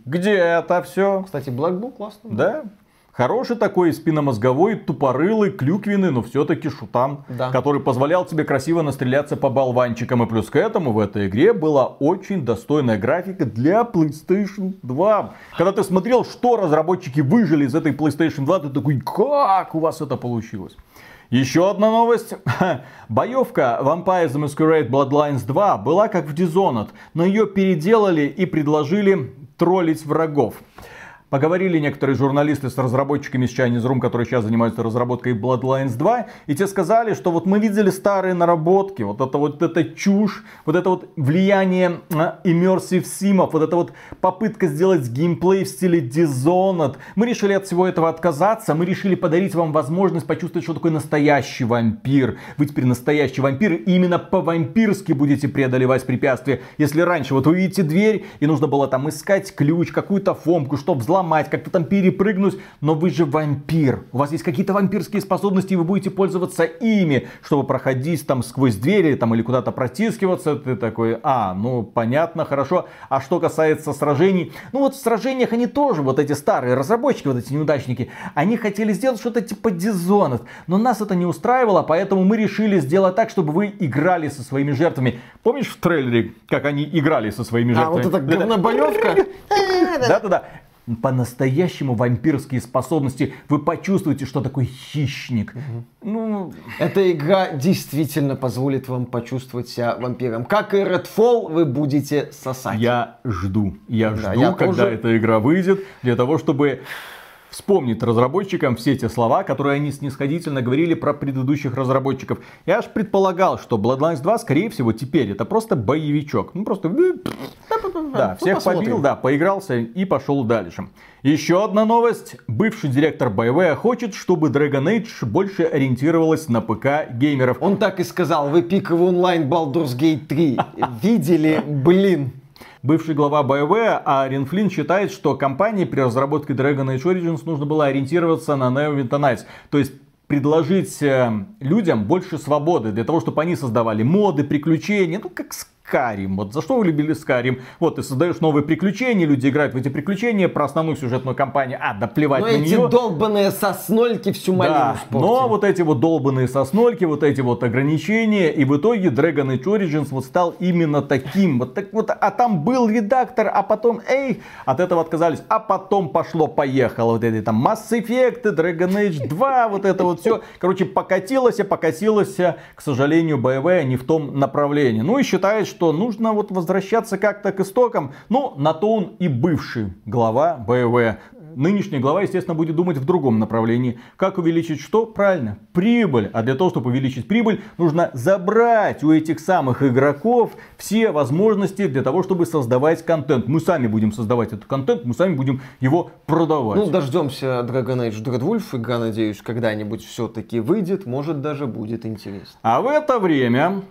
A: Где это все?
B: Кстати, Black был классный.
A: Да? Хороший такой спиномозговой, тупорылый, клюквенный, но все-таки шутан, да. который позволял тебе красиво настреляться по болванчикам. И плюс к этому в этой игре была очень достойная графика для PlayStation 2. Когда ты смотрел, что разработчики выжили из этой PlayStation 2, ты такой, как у вас это получилось? Еще одна новость. *laughs* Боевка Vampire the Masquerade Bloodlines 2 была как в Dishonored, но ее переделали и предложили троллить врагов. Поговорили некоторые журналисты с разработчиками с Chinese Room, которые сейчас занимаются разработкой Bloodlines 2, и те сказали, что вот мы видели старые наработки, вот это вот эта чушь, вот это вот влияние а, immersive симов, вот эта вот попытка сделать геймплей в стиле Dishonored. Мы решили от всего этого отказаться, мы решили подарить вам возможность почувствовать, что такое настоящий вампир. Вы теперь настоящий вампир, и именно по-вампирски будете преодолевать препятствия. Если раньше вот вы видите дверь, и нужно было там искать ключ, какую-то фомку, чтобы взломать взломать, как-то там перепрыгнуть, но вы же вампир. У вас есть какие-то вампирские способности, и вы будете пользоваться ими, чтобы проходить там сквозь двери там, или куда-то протискиваться. Ты такой, а, ну понятно, хорошо. А что касается сражений, ну вот в сражениях они тоже, вот эти старые разработчики, вот эти неудачники, они хотели сделать что-то типа Dishonored, но нас это не устраивало, поэтому мы решили сделать так, чтобы вы играли со своими жертвами. Помнишь в трейлере, как они играли со своими жертвами?
B: А, вот это говнобоевка?
A: Да-да-да. По-настоящему вампирские способности. Вы почувствуете, что такое хищник. Угу.
B: Ну... Эта игра действительно позволит вам почувствовать себя вампиром. Как и Redfall, вы будете сосать.
A: Я жду. Я да, жду, я когда тоже... эта игра выйдет, для того, чтобы вспомнить разработчикам все те слова, которые они снисходительно говорили про предыдущих разработчиков. Я аж предполагал, что Bloodlines 2, скорее всего, теперь это просто боевичок. Ну, просто... Да, всех Посмотрим. побил, да, поигрался и пошел дальше. Еще одна новость. Бывший директор BioWare хочет, чтобы Dragon Age больше ориентировалась на ПК геймеров.
B: Он так и сказал, вы пиковый онлайн Baldur's Gate 3 *laughs* видели? Блин.
A: Бывший глава BioWare Арен Флинн считает, что компании при разработке Dragon Age Origins нужно было ориентироваться на Neverwinter Nights. То есть предложить э, людям больше свободы для того, чтобы они создавали моды, приключения, ну как Скарим. Вот за что вы любили Скарим? Вот ты создаешь новые приключения, люди играют в эти приключения, про основную сюжетную кампанию, а, да плевать но на
B: эти
A: нее.
B: долбанные соснольки всю малину да,
A: но вот эти вот долбанные соснольки, вот эти вот ограничения, и в итоге Dragon Age Origins вот стал именно таким. Вот так вот, а там был редактор, а потом, эй, от этого отказались, а потом пошло-поехало. Вот эти там Mass Effect, Dragon Age 2, вот это вот все. Короче, покатилось, покатилось, к сожалению, BioWare не в том направлении. Ну и считает, что что нужно вот возвращаться как-то к истокам. Ну, на то он и бывший глава БВ. Нынешний глава, естественно, будет думать в другом направлении. Как увеличить что? Правильно, прибыль. А для того, чтобы увеличить прибыль, нужно забрать у этих самых игроков все возможности для того, чтобы создавать контент. Мы сами будем создавать этот контент, мы сами будем его продавать.
B: Ну, дождемся Dragon Age Dreadwolf. Игра, надеюсь, когда-нибудь все-таки выйдет. Может, даже будет интересно.
A: А в это время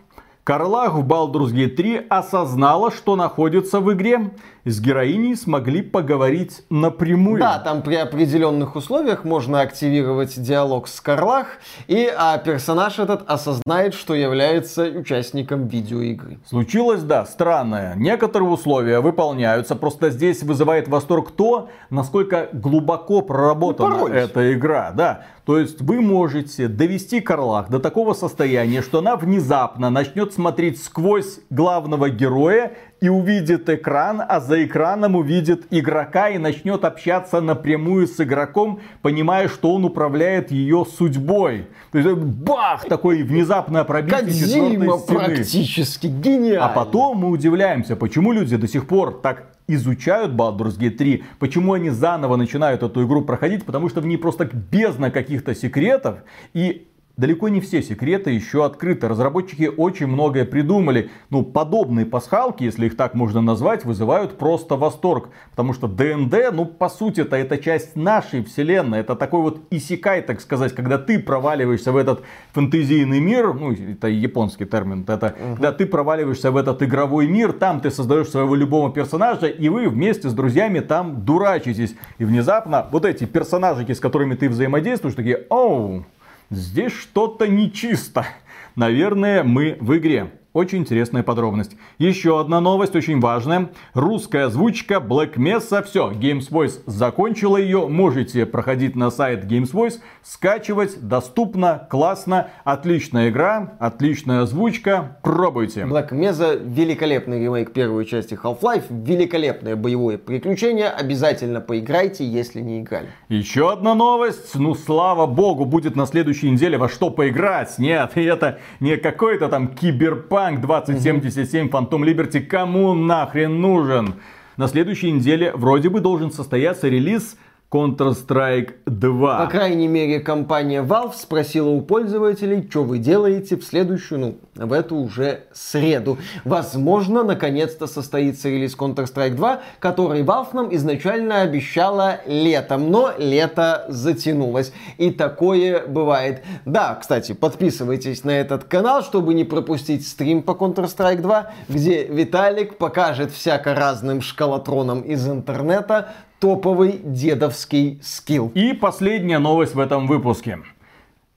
A: Карлах в Baldur's Gate 3 осознала, что находится в игре с героиней смогли поговорить напрямую.
B: Да, там при определенных условиях можно активировать диалог с Карлах, и а персонаж этот осознает, что является участником видеоигры.
A: Случилось, да, странное. Некоторые условия выполняются, просто здесь вызывает восторг то, насколько глубоко проработана эта игра. Да, то есть вы можете довести Карлах до такого состояния, что она внезапно начнет смотреть сквозь главного героя и увидит экран, а за экраном увидит игрока и начнет общаться напрямую с игроком, понимая, что он управляет ее судьбой. То есть бах, такой внезапное пробитие
B: Кодзима практически гениально.
A: А потом мы удивляемся, почему люди до сих пор так изучают Baldur's Gate 3, почему они заново начинают эту игру проходить, потому что в ней просто бездна каких-то секретов, и далеко не все секреты еще открыты. Разработчики очень многое придумали. Ну, подобные пасхалки, если их так можно назвать, вызывают просто восторг. Потому что ДНД, ну, по сути это это часть нашей вселенной. Это такой вот исекай, так сказать, когда ты проваливаешься в этот фэнтезийный мир. Ну, это японский термин. Это угу. когда ты проваливаешься в этот игровой мир, там ты создаешь своего любого персонажа, и вы вместе с друзьями там дурачитесь. И внезапно вот эти персонажики, с которыми ты взаимодействуешь, такие, оу, Здесь что-то нечисто. Наверное, мы в игре. Очень интересная подробность. Еще одна новость, очень важная. Русская озвучка Black Mesa. Все, Games Voice закончила ее. Можете проходить на сайт Games Voice, скачивать. Доступно, классно. Отличная игра, отличная озвучка. Пробуйте.
B: Black Mesa великолепный ремейк первой части Half-Life. Великолепное боевое приключение. Обязательно поиграйте, если не играли.
A: Еще одна новость. Ну, слава богу, будет на следующей неделе во что поиграть. Нет, *laughs* это не какой-то там киберпанк Cyberpunk 2077 Phantom Liberty кому нахрен нужен? На следующей неделе вроде бы должен состояться релиз Counter-Strike 2.
B: По крайней мере, компания Valve спросила у пользователей, что вы делаете в следующую, ну, в эту уже среду. Возможно, наконец-то состоится релиз Counter-Strike 2, который Valve нам изначально обещала летом, но лето затянулось. И такое бывает. Да, кстати, подписывайтесь на этот канал, чтобы не пропустить стрим по Counter-Strike 2, где Виталик покажет всяко разным шкалатронам из интернета, топовый дедовский скилл.
A: И последняя новость в этом выпуске.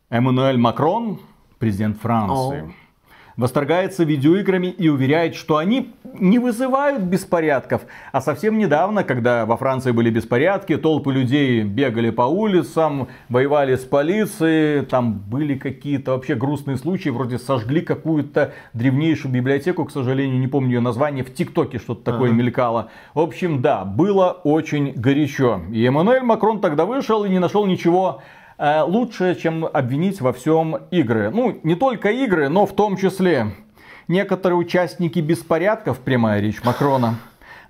A: Эммануэль Макрон, президент Франции, восторгается видеоиграми и уверяет, что они не вызывают беспорядков. А совсем недавно, когда во Франции были беспорядки, толпы людей бегали по улицам, воевали с полицией, там были какие-то вообще грустные случаи, вроде сожгли какую-то древнейшую библиотеку, к сожалению, не помню ее название, в ТикТоке что-то такое ага. мелькало. В общем, да, было очень горячо. И Эммануэль Макрон тогда вышел и не нашел ничего лучше, чем обвинить во всем игры. Ну, не только игры, но в том числе некоторые участники беспорядков, прямая речь Макрона,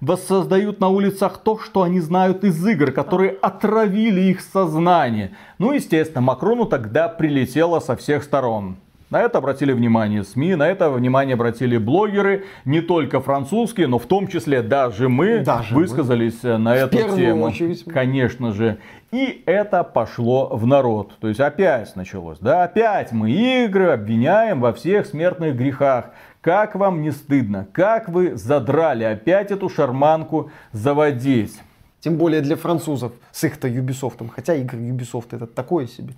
A: воссоздают на улицах то, что они знают из игр, которые отравили их сознание. Ну, естественно, Макрону тогда прилетело со всех сторон. На это обратили внимание СМИ, на это внимание обратили блогеры, не только французские, но в том числе даже мы даже высказались мы. на эту тему. Очередь. Конечно же. И это пошло в народ. То есть опять началось. Да, опять мы игры обвиняем во всех смертных грехах. Как вам не стыдно? Как вы задрали опять эту шарманку заводить?
B: Тем более для французов с их-то Ubisoft. Хотя игры Ubisoft это такое себе.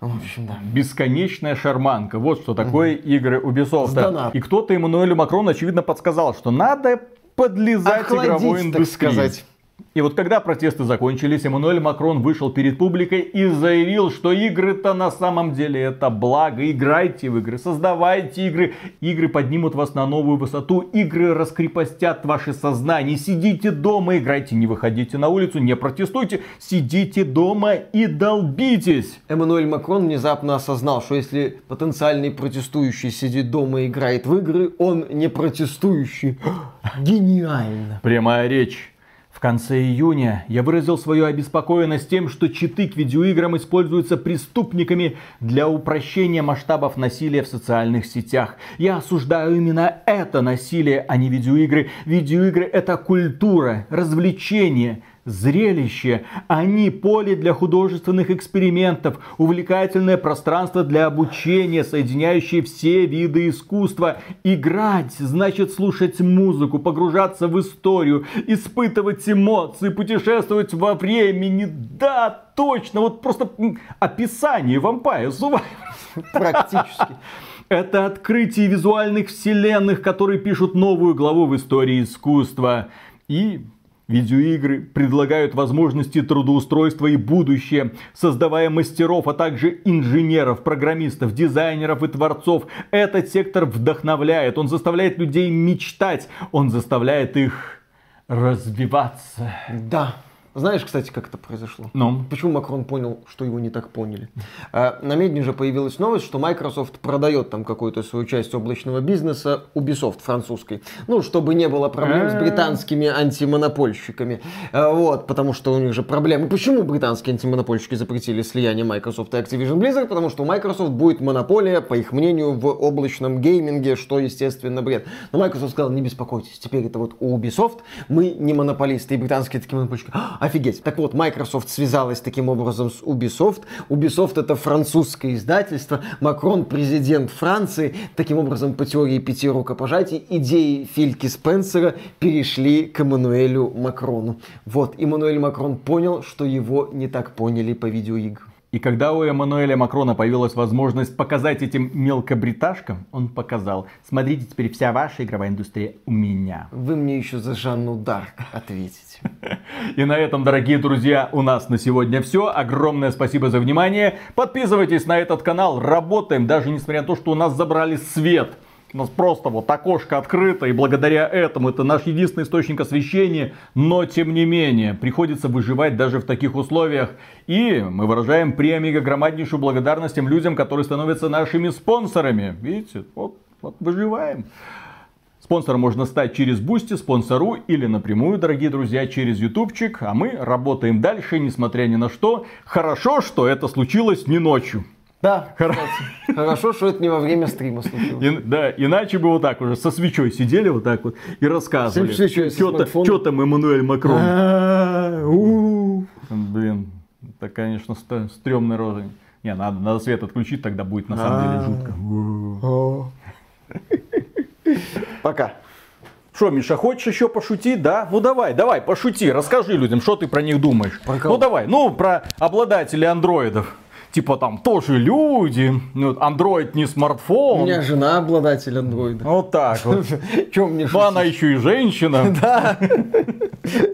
A: В общем, да. Бесконечная шарманка. Вот что такое угу. игры Ubisoft. И кто-то Эммануэлю Макрону, очевидно, подсказал, что надо подлезать Охладить, игровой индустрии. Сказать. И вот когда протесты закончились, Эммануэль Макрон вышел перед публикой и заявил, что игры-то на самом деле это благо. Играйте в игры, создавайте игры. Игры поднимут вас на новую высоту. Игры раскрепостят ваше сознание. Сидите дома, играйте, не выходите на улицу, не протестуйте. Сидите дома и долбитесь.
B: Эммануэль Макрон внезапно осознал, что если потенциальный протестующий сидит дома и играет в игры, он не протестующий. *gasps* Гениально.
A: Прямая речь. В конце июня я выразил свою обеспокоенность тем, что читы к видеоиграм используются преступниками для упрощения масштабов насилия в социальных сетях. Я осуждаю именно это насилие, а не видеоигры. Видеоигры это культура, развлечение, зрелище, они поле для художественных экспериментов, увлекательное пространство для обучения, соединяющее все виды искусства. Играть значит слушать музыку, погружаться в историю, испытывать эмоции, путешествовать во времени. Да, точно, вот просто описание Vampire Survivors. Практически. *laughs* Это открытие визуальных вселенных, которые пишут новую главу в истории искусства. И Видеоигры предлагают возможности трудоустройства и будущее, создавая мастеров, а также инженеров, программистов, дизайнеров и творцов. Этот сектор вдохновляет, он заставляет людей мечтать, он заставляет их развиваться.
B: Да, знаешь, кстати, как это произошло? Ну? Почему Макрон понял, что его не так поняли? А, на Медне же появилась новость, что Microsoft продает там какую-то свою часть облачного бизнеса Ubisoft французской. Ну, чтобы не было проблем с а. британскими антимонопольщиками. А, вот, потому что у них же проблемы. Почему британские антимонопольщики запретили слияние Microsoft и Activision Blizzard? Потому что у Microsoft будет монополия, по их мнению, в облачном гейминге, что, естественно, бред. Но Microsoft сказал, не беспокойтесь, теперь это вот у Ubisoft, мы не монополисты, и британские такие монопольщики Офигеть. Так вот, Microsoft связалась таким образом с Ubisoft. Ubisoft это французское издательство. Макрон президент Франции. Таким образом, по теории пяти рукопожатий, идеи Фильки Спенсера перешли к Эммануэлю Макрону. Вот, Эммануэль Макрон понял, что его не так поняли по видеоиграм.
A: И когда у Эммануэля Макрона появилась возможность показать этим мелкобриташкам, он показал, смотрите, теперь вся ваша игровая индустрия у меня.
B: Вы мне еще за Жанну Дарк ответите. *laughs*
A: И на этом, дорогие друзья, у нас на сегодня все. Огромное спасибо за внимание. Подписывайтесь на этот канал, работаем, даже несмотря на то, что у нас забрали свет. У нас просто вот окошко открыто, и благодаря этому это наш единственный источник освещения. Но, тем не менее, приходится выживать даже в таких условиях. И мы выражаем премногогромаднейшую благодарность тем людям, которые становятся нашими спонсорами. Видите, вот, вот выживаем. Спонсором можно стать через Boosty, спонсору или напрямую, дорогие друзья, через Ютубчик. А мы работаем дальше, несмотря ни на что. Хорошо, что это случилось не ночью.
B: Да, Хор... хорошо, что это не во время стрима случилось. И,
A: да, иначе бы вот так уже со свечой сидели вот так вот и рассказывали. Что там Эммануэль Макрон. А, Блин, это, конечно, стрёмный рожа. Не, надо, надо свет отключить, тогда будет на самом деле жутко. Пока. Что, Миша, хочешь еще пошутить, да? Ну давай, давай, пошути, расскажи людям, что ты про них думаешь. Про? Ну давай, ну про обладателей андроидов. Типа там тоже люди, ну, Android не смартфон.
B: У меня жена обладатель андроида.
A: Вот так вот. *laughs*
B: Чем мне
A: Ну, она еще и женщина. *laughs*
B: Да.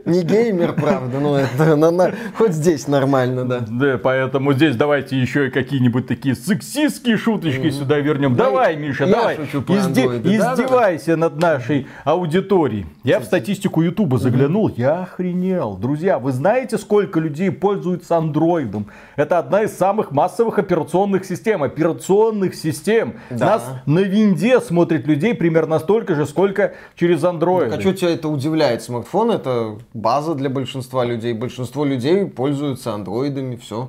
B: Не геймер, правда, но это на- на- хоть здесь нормально, да.
A: Да, поэтому здесь давайте еще и какие-нибудь такие сексистские шуточки сюда вернем.
B: Да,
A: Давай, Миша,
B: я
A: давай.
B: шучу про
A: изде-
B: андроиды. Да,
A: Издевайся над нашей аудиторией. Я в статистику Ютуба заглянул, я охренел. Друзья, вы знаете, сколько людей пользуются андроидом? Это одна из самых массовых операционных систем. Операционных систем.
B: Да.
A: Нас на винде смотрит людей примерно столько же, сколько через андроид.
B: А что тебя это удивляет? Смартфон это база для большинства людей. Большинство людей пользуются андроидами, все.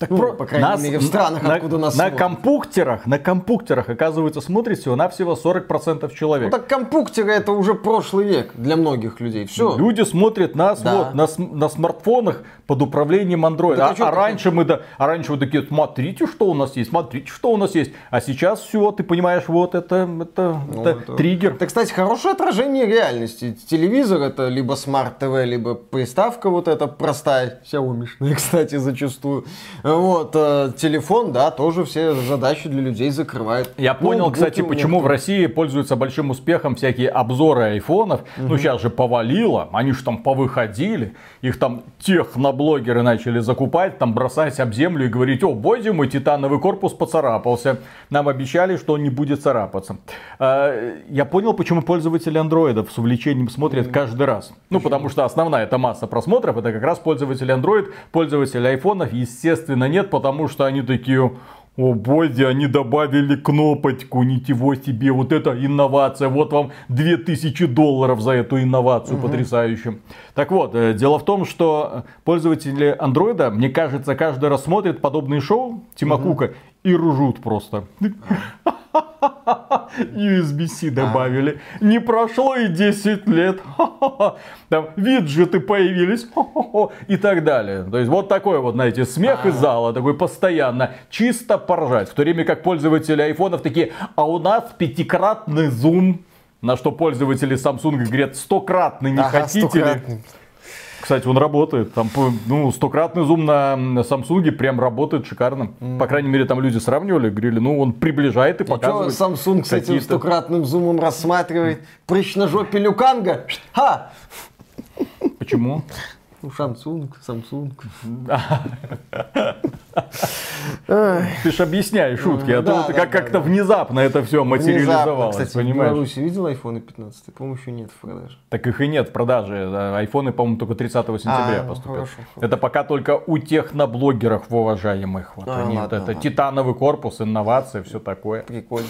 A: Так
B: Ну,
A: про-
B: по крайней мере, в странах,
A: на,
B: откуда нас
A: на
B: смотрят.
A: компьютерах, на компьютерах, оказывается, смотрит всего-навсего 40% человек.
B: Ну так компьютеры это уже прошлый век для многих людей. Все.
A: Люди смотрят нас
B: Да.
A: вот на, на смартфонах под управлением Android.
B: Так а
A: а, а раньше мы да, а раньше вот такие, смотрите, что у нас есть, смотрите, что у нас есть. А сейчас все, ты понимаешь, вот это, это,
B: Ну,
A: это
B: это-
A: триггер.
B: Это, кстати, хорошее отражение реальности. Телевизор это либо смарт-ТВ, либо приставка вот эта простая, Xiaomi, *laughs* кстати, зачастую. Вот, э, телефон, да, тоже все задачи для людей закрывает.
A: Я понял,
B: Ноутбуки
A: кстати, почему в
B: некоторых.
A: России пользуются большим успехом всякие обзоры айфонов. Ну, сейчас же повалило, они же там повыходили, их там техноблогеры начали закупать, там бросать об землю и говорить, о, боже мой, титановый корпус поцарапался. Нам обещали, что он не будет царапаться. А, Я понял, почему пользователи андроидов с увлечением смотрят каждый раз. Ну, потому что основная эта масса просмотров, это как раз пользователи Android, пользователи айфонов, естественно, нет, потому что они такие, о боги, они добавили кнопочку, ничего себе, вот это инновация, вот вам 2000 долларов за эту инновацию потрясающую. Так вот, э, дело в том, что пользователи андроида, мне кажется, каждый раз смотрят подобные шоу Тима Кука и ржут просто. *laughs* USB-C добавили. Не прошло и 10 лет. *laughs* Там виджеты появились. *laughs* И так далее. То есть вот такой вот, знаете, смех из зала, такой постоянно. Чисто поржать. В то время как пользователи айфонов такие, а у нас пятикратный зум. На что пользователи Samsung говорят, стократный не
B: Ага,
A: хотите ли? Кстати, он работает. Там, ну, стократный зум на Samsung прям работает шикарно. По крайней мере, там люди сравнивали, говорили, ну, он приближает и
B: И что
A: показывает.
B: Samsung с этим стократным зумом рассматривает? Прыщ на жопе Люканга? Ха!
A: Почему?
B: Ну, Samsung, Samsung.
A: Ты ж объясняй шутки, а то как-то внезапно это все материализовалось,
B: кстати, в
A: понимаешь?
B: Беларуси видел iPhone 15? По-моему, еще нет в продаже.
A: Так их и нет в продаже. Да, Айфоны, по-моему, только 30 сентября
B: А, ну,
A: поступят. Это пока только у техноблогеров уважаемых. Вот
B: А,
A: они, это титановый корпус, инновации, все такое.
B: Прикольно.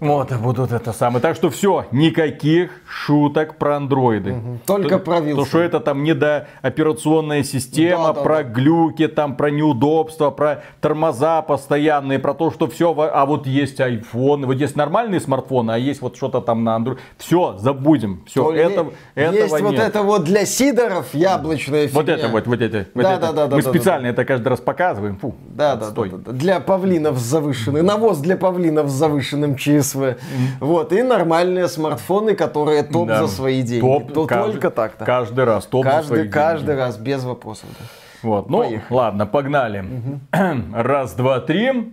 A: Вот, и будут это самое. Так что все, никаких шуток про андроиды.
B: Только
A: То-
B: про Wilson.
A: То, что это там не до операционная система,
B: Да, да,
A: про
B: да.
A: глюки, там про неудобства, про тормоза постоянные, про то, что все, а вот есть iPhone, вот есть нормальные смартфоны, а есть вот что-то там на Android. Все, забудем. Все,
B: То
A: это, этого
B: Есть вот
A: нет.
B: это вот для сидоров яблочная
A: Вот
B: фигня.
A: это вот, вот это. вот
B: Да,
A: это.
B: да, да, да,
A: Мы
B: да,
A: специально это каждый раз показываем. Фу,
B: Да, да,
A: отстой.
B: да, да, да. Для павлинов с завышенным. Навоз для павлинов с завышенным ЧСВ. Вот. И нормальные смартфоны, которые топ
A: Да.
B: за свои деньги.
A: Топ,
B: То
A: каждый-
B: только так-то.
A: Каждый раз топ за свои
B: Каждый,
A: деньги.
B: каждый раз, без вопросов. да.
A: Вот, ну,
B: Поехали.
A: ладно, погнали. *clears throat* Раз, два, три.